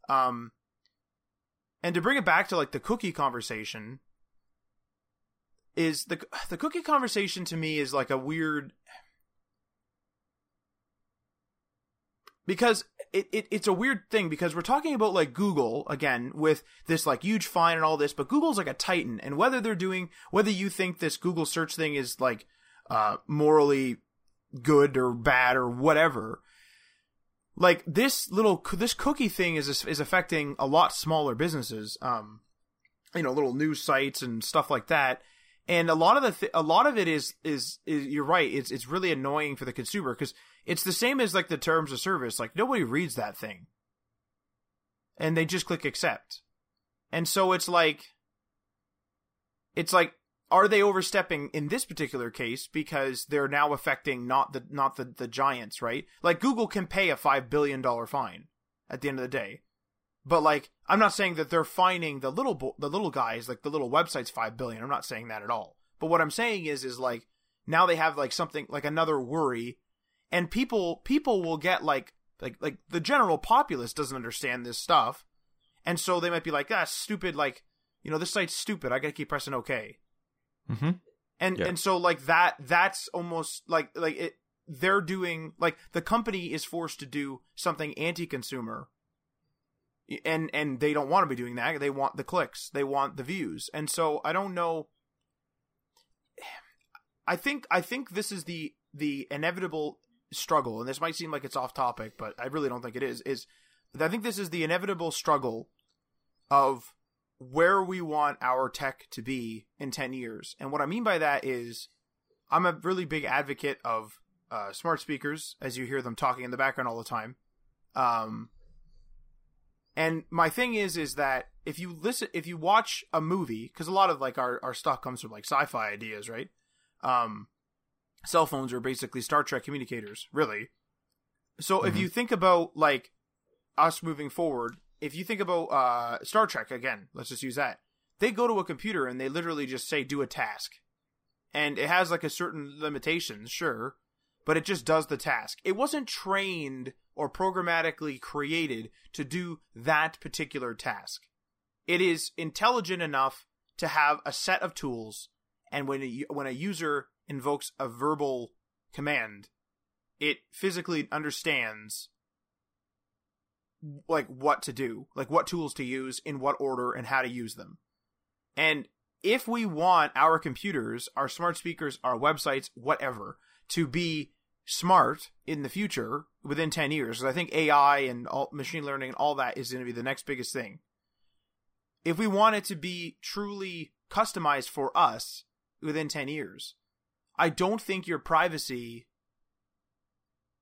Um. And to bring it back to like the cookie conversation, is the the cookie conversation to me is like a weird because it, it it's a weird thing because we're talking about like Google again with this like huge fine and all this, but Google's like a titan, and whether they're doing whether you think this Google search thing is like uh morally good or bad or whatever, like this little this cookie thing is is affecting a lot smaller businesses, um, you know, little news sites and stuff like that. And a lot of the th- a lot of it is, is is you're right it's it's really annoying for the consumer because it's the same as like the terms of service. Like nobody reads that thing. And they just click accept. And so it's like it's like are they overstepping in this particular case because they're now affecting not the not the the giants right like google can pay a 5 billion dollar fine at the end of the day but like I'm not saying that they're fining the little bo- the little guys like the little websites 5 billion. I'm not saying that at all. But what I'm saying is is like now they have like something like another worry and people people will get like like like the general populace doesn't understand this stuff. And so they might be like, "Ah, stupid like, you know, this site's stupid. I got to keep pressing okay." Mm-hmm. and Yeah. and so like that that's almost like like it they're doing like the company is forced to do something anti-consumer and and they don't want to be doing that. They want the clicks, they want the views, and so I don't know. I think I think this is the the inevitable struggle, and this might seem like it's off topic, but I really don't think it is. Is I think this is the inevitable struggle of where we want our tech to be in 10 years. And what I mean by that is I'm a really big advocate of uh, smart speakers as you hear them talking in the background all the time. Um, and my thing is, is that if you listen, if you watch a movie, because a lot of like our, our stuff comes from like sci-fi ideas, right? Um, cell phones are basically Star Trek communicators, really. So mm-hmm. if you think about like us moving forward, if you think about uh, Star Trek again, let's just use that. They go to a computer and they literally just say do a task, and it has like a certain limitations, sure, but it just does the task. It wasn't trained or programmatically created to do that particular task. It is intelligent enough to have a set of tools, and when a, when a user invokes a verbal command, it physically understands like what to do, like what tools to use, in what order, and how to use them. And if we want our computers, our smart speakers, our websites, whatever, to be smart in the future within 10 years, I think AI and all, machine learning and all that is going to be the next biggest thing. If we want it to be truly customized for us within 10 years, I don't think your privacy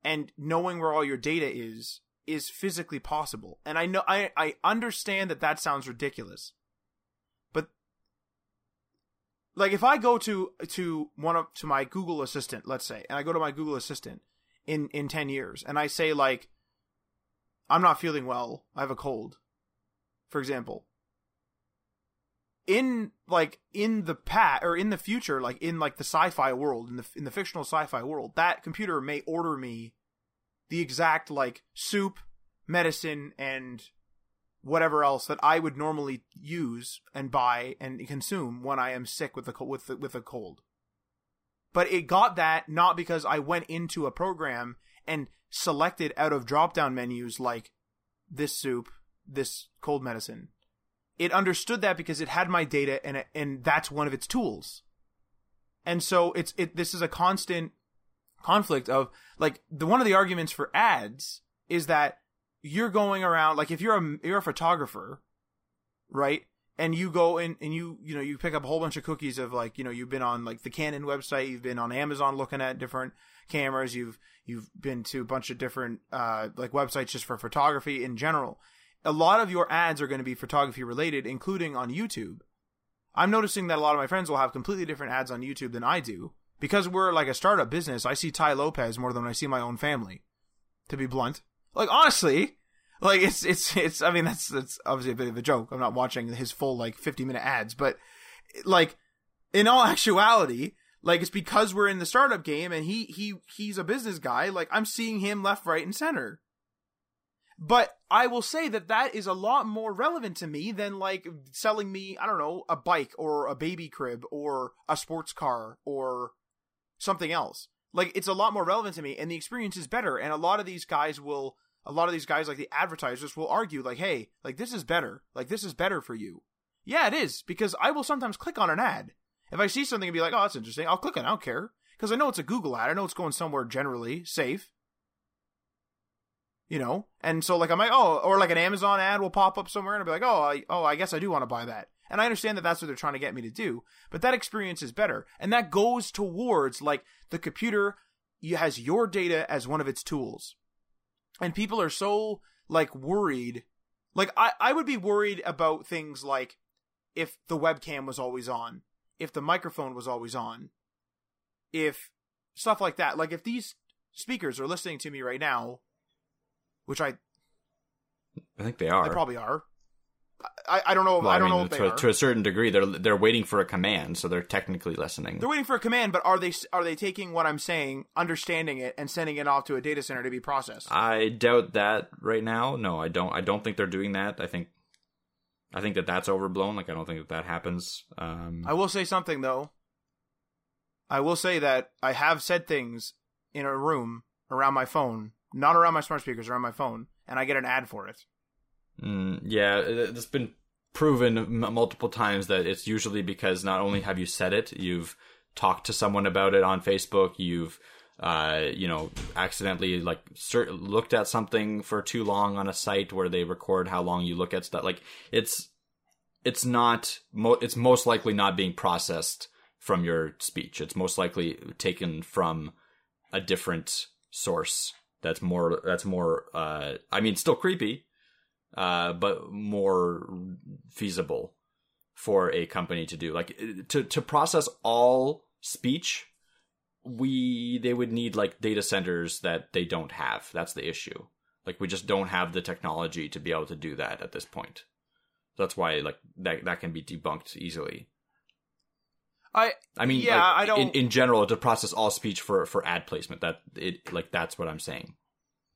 and knowing where all your data is is physically possible. And I know I I understand that that sounds ridiculous. But like if I go to to one of to my Google Assistant, let's say, and I go to my Google Assistant in in 10 years and I say like I'm not feeling well, I have a cold. For example, in like in the pat or in the future like in like the sci-fi world in the in the fictional sci-fi world that computer may order me the exact like soup, medicine, and whatever else that I would normally use and buy and consume when I am sick with a with the, with a cold. But it got that not because I went into a program and selected out of drop down menus like this soup, this cold medicine. It understood that because it had my data and and that's one of its tools. And so it's it this is a constant conflict of like the one of the arguments for ads is that you're going around like if you're a you're a photographer, right? And you go in and you you know you pick up a whole bunch of cookies of like you know you've been on like the Canon website, you've been on Amazon looking at different cameras, you've you've been to a bunch of different uh like websites just for photography in general. A lot of your ads are going to be photography related, including on YouTube. I'm noticing that a lot of my friends will have completely different ads on YouTube than I do because we're like a startup business, I see Tai Lopez more than I see my own family. To be blunt, like honestly, like it's it's it's. I mean, that's that's obviously a bit of a joke. I'm not watching his full like 50 minute ads, but like in all actuality, like it's because we're in the startup game and he he he's a business guy. Like I'm seeing him left, right, and center. But I will say that that is a lot more relevant to me than like selling me, I don't know, a bike or a baby crib or a sports car or something else. Like it's a lot more relevant to me and the experience is better. And a lot of these guys will a lot of these guys like the advertisers will argue like, hey, like this is better. Like this is better for you. Yeah, it is, because I will sometimes click on an ad. If I see something and be like, oh, that's interesting, I'll click on it, I don't care. Because I know it's a Google ad. I know it's going somewhere generally safe. You know? And so like I'm like, oh, or like an Amazon ad will pop up somewhere and I'll be like, oh, I, oh, I guess I do want to buy that. And I understand that that's what they're trying to get me to do, but that experience is better. And that goes towards like the computer has your data as one of its tools. And people are so like worried. Like I, I would be worried about things like if the webcam was always on, if the microphone was always on, if stuff like that. Like if these speakers are listening to me right now, which I I think they are. They probably are. I, I don't know. Well, I don't I mean, know to, to, a certain degree, they're they're waiting for a command, so they're technically listening. They're waiting for a command, but are they are they taking what I'm saying, understanding it, and sending it off to a data center to be processed? I doubt that right now. No, I don't. I don't think they're doing that. I think I think that that's overblown. Like I don't think that that happens. Um, I will say something though. I will say that I have said things in a room around my phone, not around my smart speakers, around my phone, and I get an ad for it. Mm, yeah, it's been proven multiple times that it's usually because not only have you said it, you've talked to someone about it on Facebook, you've uh, you know, accidentally like cert- looked at something for too long on a site where they record how long you look at stuff. Like it's it's not mo- it's most likely not being processed from your speech. It's most likely taken from a different source. That's more that's more uh I mean still creepy, uh but more feasible for a company to do. Like to to process all speech we they would need like data centers that they don't have. That's the issue. Like we just don't have the technology to be able to do that at this point. That's why like that that can be debunked easily. I I mean yeah, like, I don't in, in general to process all speech for for ad placement. That it like that's what I'm saying.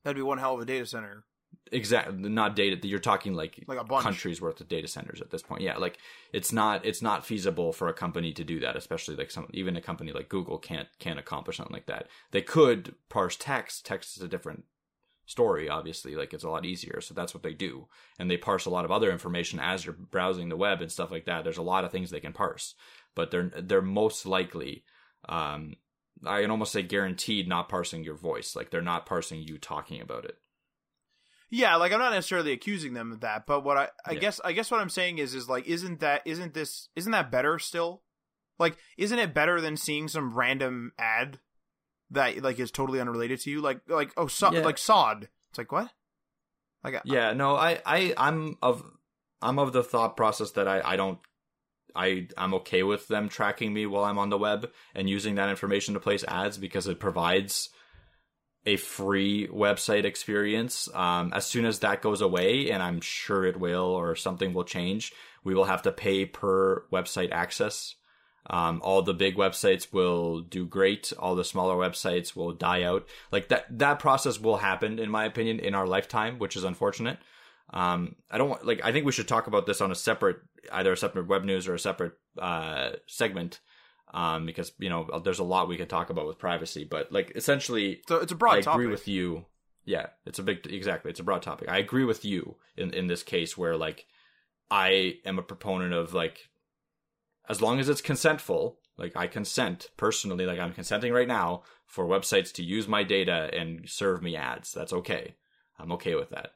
that'd be one hell of a data center. Exactly, not data. You're talking like Like a bunch. countries worth of data centers at this point. Yeah, like it's not it's not feasible for a company to do that, especially like some even a company like Google can't can't accomplish something like that. They could parse text. Text is a different story, obviously. Like it's a lot easier, so that's what they do, and they parse a lot of other information as you're browsing the web and stuff like that. There's a lot of things they can parse, but they're they're most likely. Um, I can almost say guaranteed not parsing your voice. Like they're not parsing you talking about it. Yeah, like I'm not necessarily accusing them of that, but what I I Yeah. guess I guess what I'm saying is is like isn't that isn't this isn't that better still? Like isn't it better than seeing some random ad that like is totally unrelated to you? Like like oh so, Yeah. like sod. It's like what? Like I- Yeah, no, I, I, I'm of, I'm of the thought process that I, I don't, I, I'm okay with them tracking me while I'm on the web and using that information to place ads because it provides a free website experience. Um, as soon as that goes away, and I'm sure it will, or something will change, we will have to pay per website access. Um, all the big websites will do great. All the smaller websites will die out. Like that, that process will happen, in my opinion, in our lifetime, which is unfortunate. Um, I don't want, like, I think we should talk about this on a separate, either a separate web news or a separate, uh, segment. Um, because, you know, there's a lot we can talk about with privacy, but like, essentially, so it's a broad I topic. agree with you. Yeah, it's a big exactly. It's a broad topic. I agree with you in in this case where like I am a proponent of like as long as it's consentful, like I consent personally, like I'm consenting right now for websites to use my data and serve me ads. That's okay. I'm okay with that.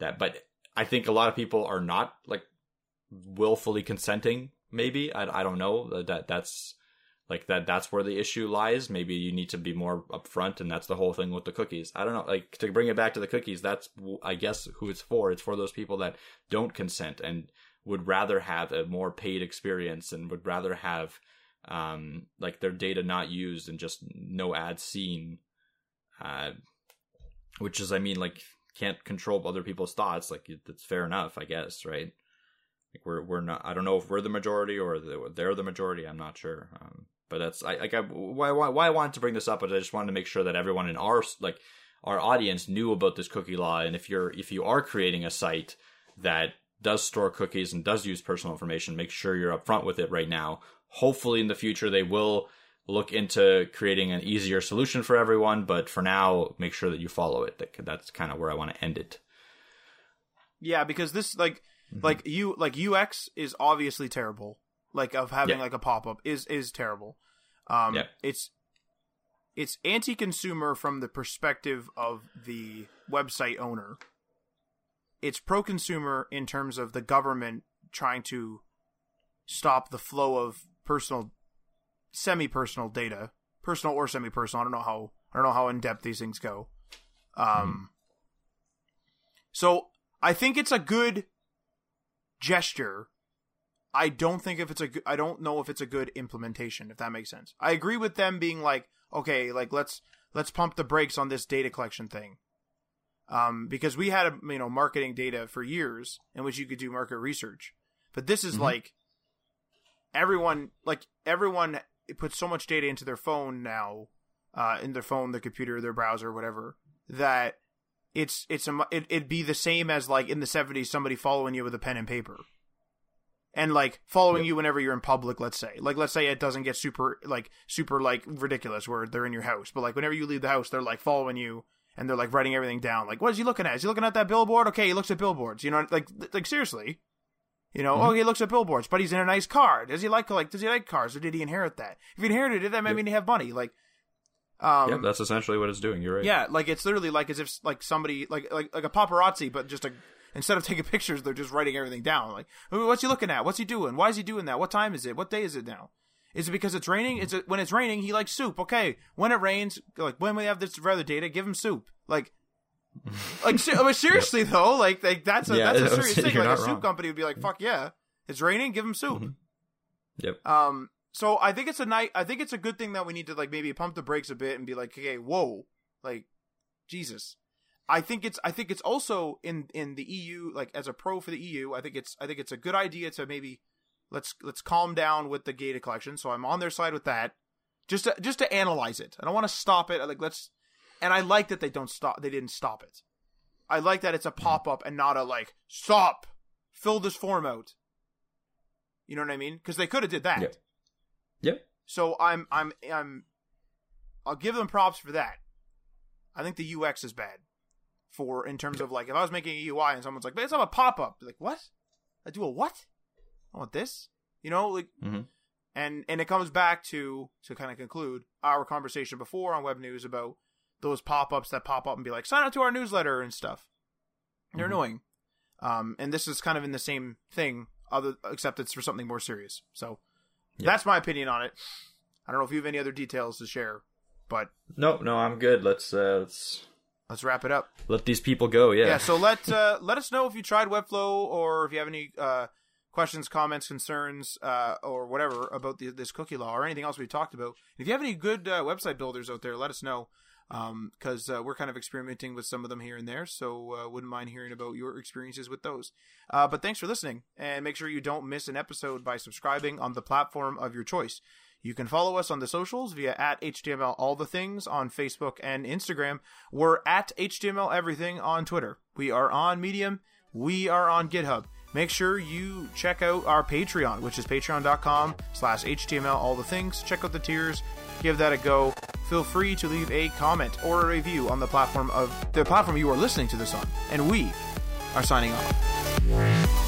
That but I think a lot of people are not like willfully consenting maybe. I I don't know. That that's like that that's where the issue lies maybe you need to be more upfront and that's the whole thing with the cookies i don't know like to bring it back to the cookies that's i guess who it's for it's for those people that don't consent and would rather have a more paid experience and would rather have um like their data not used and just no ads seen uh which is i mean like can't control other people's thoughts like it's fair enough i guess right like we're we're not. I don't know if we're the majority or they're the majority. I'm not sure. Um, but that's I like I, why, why why I wanted to bring this up, but I just wanted to make sure that everyone in our like our audience knew about this cookie law. And if you're if you are creating a site that does store cookies and does use personal information, make sure you're upfront with it right now. Hopefully, in the future, they will look into creating an easier solution for everyone. But for now, make sure that you follow it. That, that's kind of where I want to end it. Yeah, because this like Mm-hmm. like you like UX is obviously terrible. Like of having Yeah. like a pop up is is terrible. Um Yeah. it's it's anti consumer from the perspective of the website owner. It's pro consumer in terms of the government trying to stop the flow of personal semi personal data. Personal or semi personal. I don't know how I don't know how in depth these things go. Um so I think it's a good gesture. I don't think if it's a good, I don't know if it's a good implementation if that makes sense. I agree with them being like, okay, like let's let's pump the brakes on this data collection thing. Um because we had a, you know marketing data for years in which you could do market research. But this is Mhm. like everyone like everyone puts so much data into their phone now uh in their phone, their computer, their browser, whatever that it's it's a it, it'd be the same as like in the 70s somebody following you with a pen and paper and like following Yep. you whenever you're in public let's say like let's say it doesn't get super like super like ridiculous where they're in your house but like whenever you leave the house they're like following you and they're like writing everything down. Like, what is he looking at? Is he looking at that billboard? Okay, he looks at billboards. You know, like like seriously. You know, oh, he looks at billboards, but he's in a nice car. Does he like like does he like cars, or did he inherit that? If he inherited it, that might mean he have money. Like, um, yeah, that's essentially what it's doing. You're right. yeah, like it's literally like as if like somebody like like like a paparazzi, but just a instead of taking pictures, they're just writing everything down. Like, "Oh, what's he looking at? What's he doing? Why is he doing that? What time is it? What day is it now? Is it because it's raining? Is it when it's raining? He likes soup. Okay, when it rains, like when we have this rather data, give him soup. Like, like ser- I mean, seriously though, like like that's a Yeah, that's a it was- serious thing. Like a soup wrong. company would be like, fuck yeah, it's raining, give him soup. Yep. Um, so I think it's a night. I think it's a good thing that we need to like maybe pump the brakes a bit and be like, okay, whoa, like Jesus. I think it's I think it's also in in the EU like as a pro for the EU. I think it's I think it's a good idea to maybe let's let's calm down with the data collection. So I'm on their side with that. Just to, just to analyze it. I don't want to stop it. Like let's and I like that they don't stop. They didn't stop it. I like that it's a pop up and not a like stop. Fill this form out. You know what I mean? Because they could have did that. Yep. Yep. So I'm I'm I'm I'll give them props for that. I think the UX is bad for in terms of like if I was making a UI and someone's like, "Let's have a pop up," like what? I do a what? I want this. You know, like, Mhm. and and it comes back to to kind of conclude our conversation before on Web News about those pop ups that pop up and be like, "Sign up to our newsletter" and stuff. They're Mhm. annoying. Um, and this is kind of in the same thing, other except it's for something more serious. So Yeah. that's my opinion on it. I don't know if you have any other details to share, but No, no, I'm good. Let's uh, let's let's wrap it up. let these people go. Yeah. Yeah. so let uh, let us know if you tried Webflow or if you have any uh, questions, comments, concerns, uh, or whatever about the, this cookie law or anything else we've talked about. If you have any good uh, website builders out there, let us know because uh, we're kind of experimenting with some of them here and there. So uh, wouldn't mind hearing about your experiences with those. Uh, but thanks for listening, and make sure you don't miss an episode by subscribing on the platform of your choice. You can follow us on the socials via at HTML All the Things on Facebook and Instagram. We're at HTML Everything on Twitter. We are on Medium. We are on GitHub. Make sure you check out our Patreon, which is patreon.com slash HTML All the Things. Check out the tiers. Give that a go. Feel free to leave a comment or a review on the platform of the platform you are listening to this on. And we are signing off.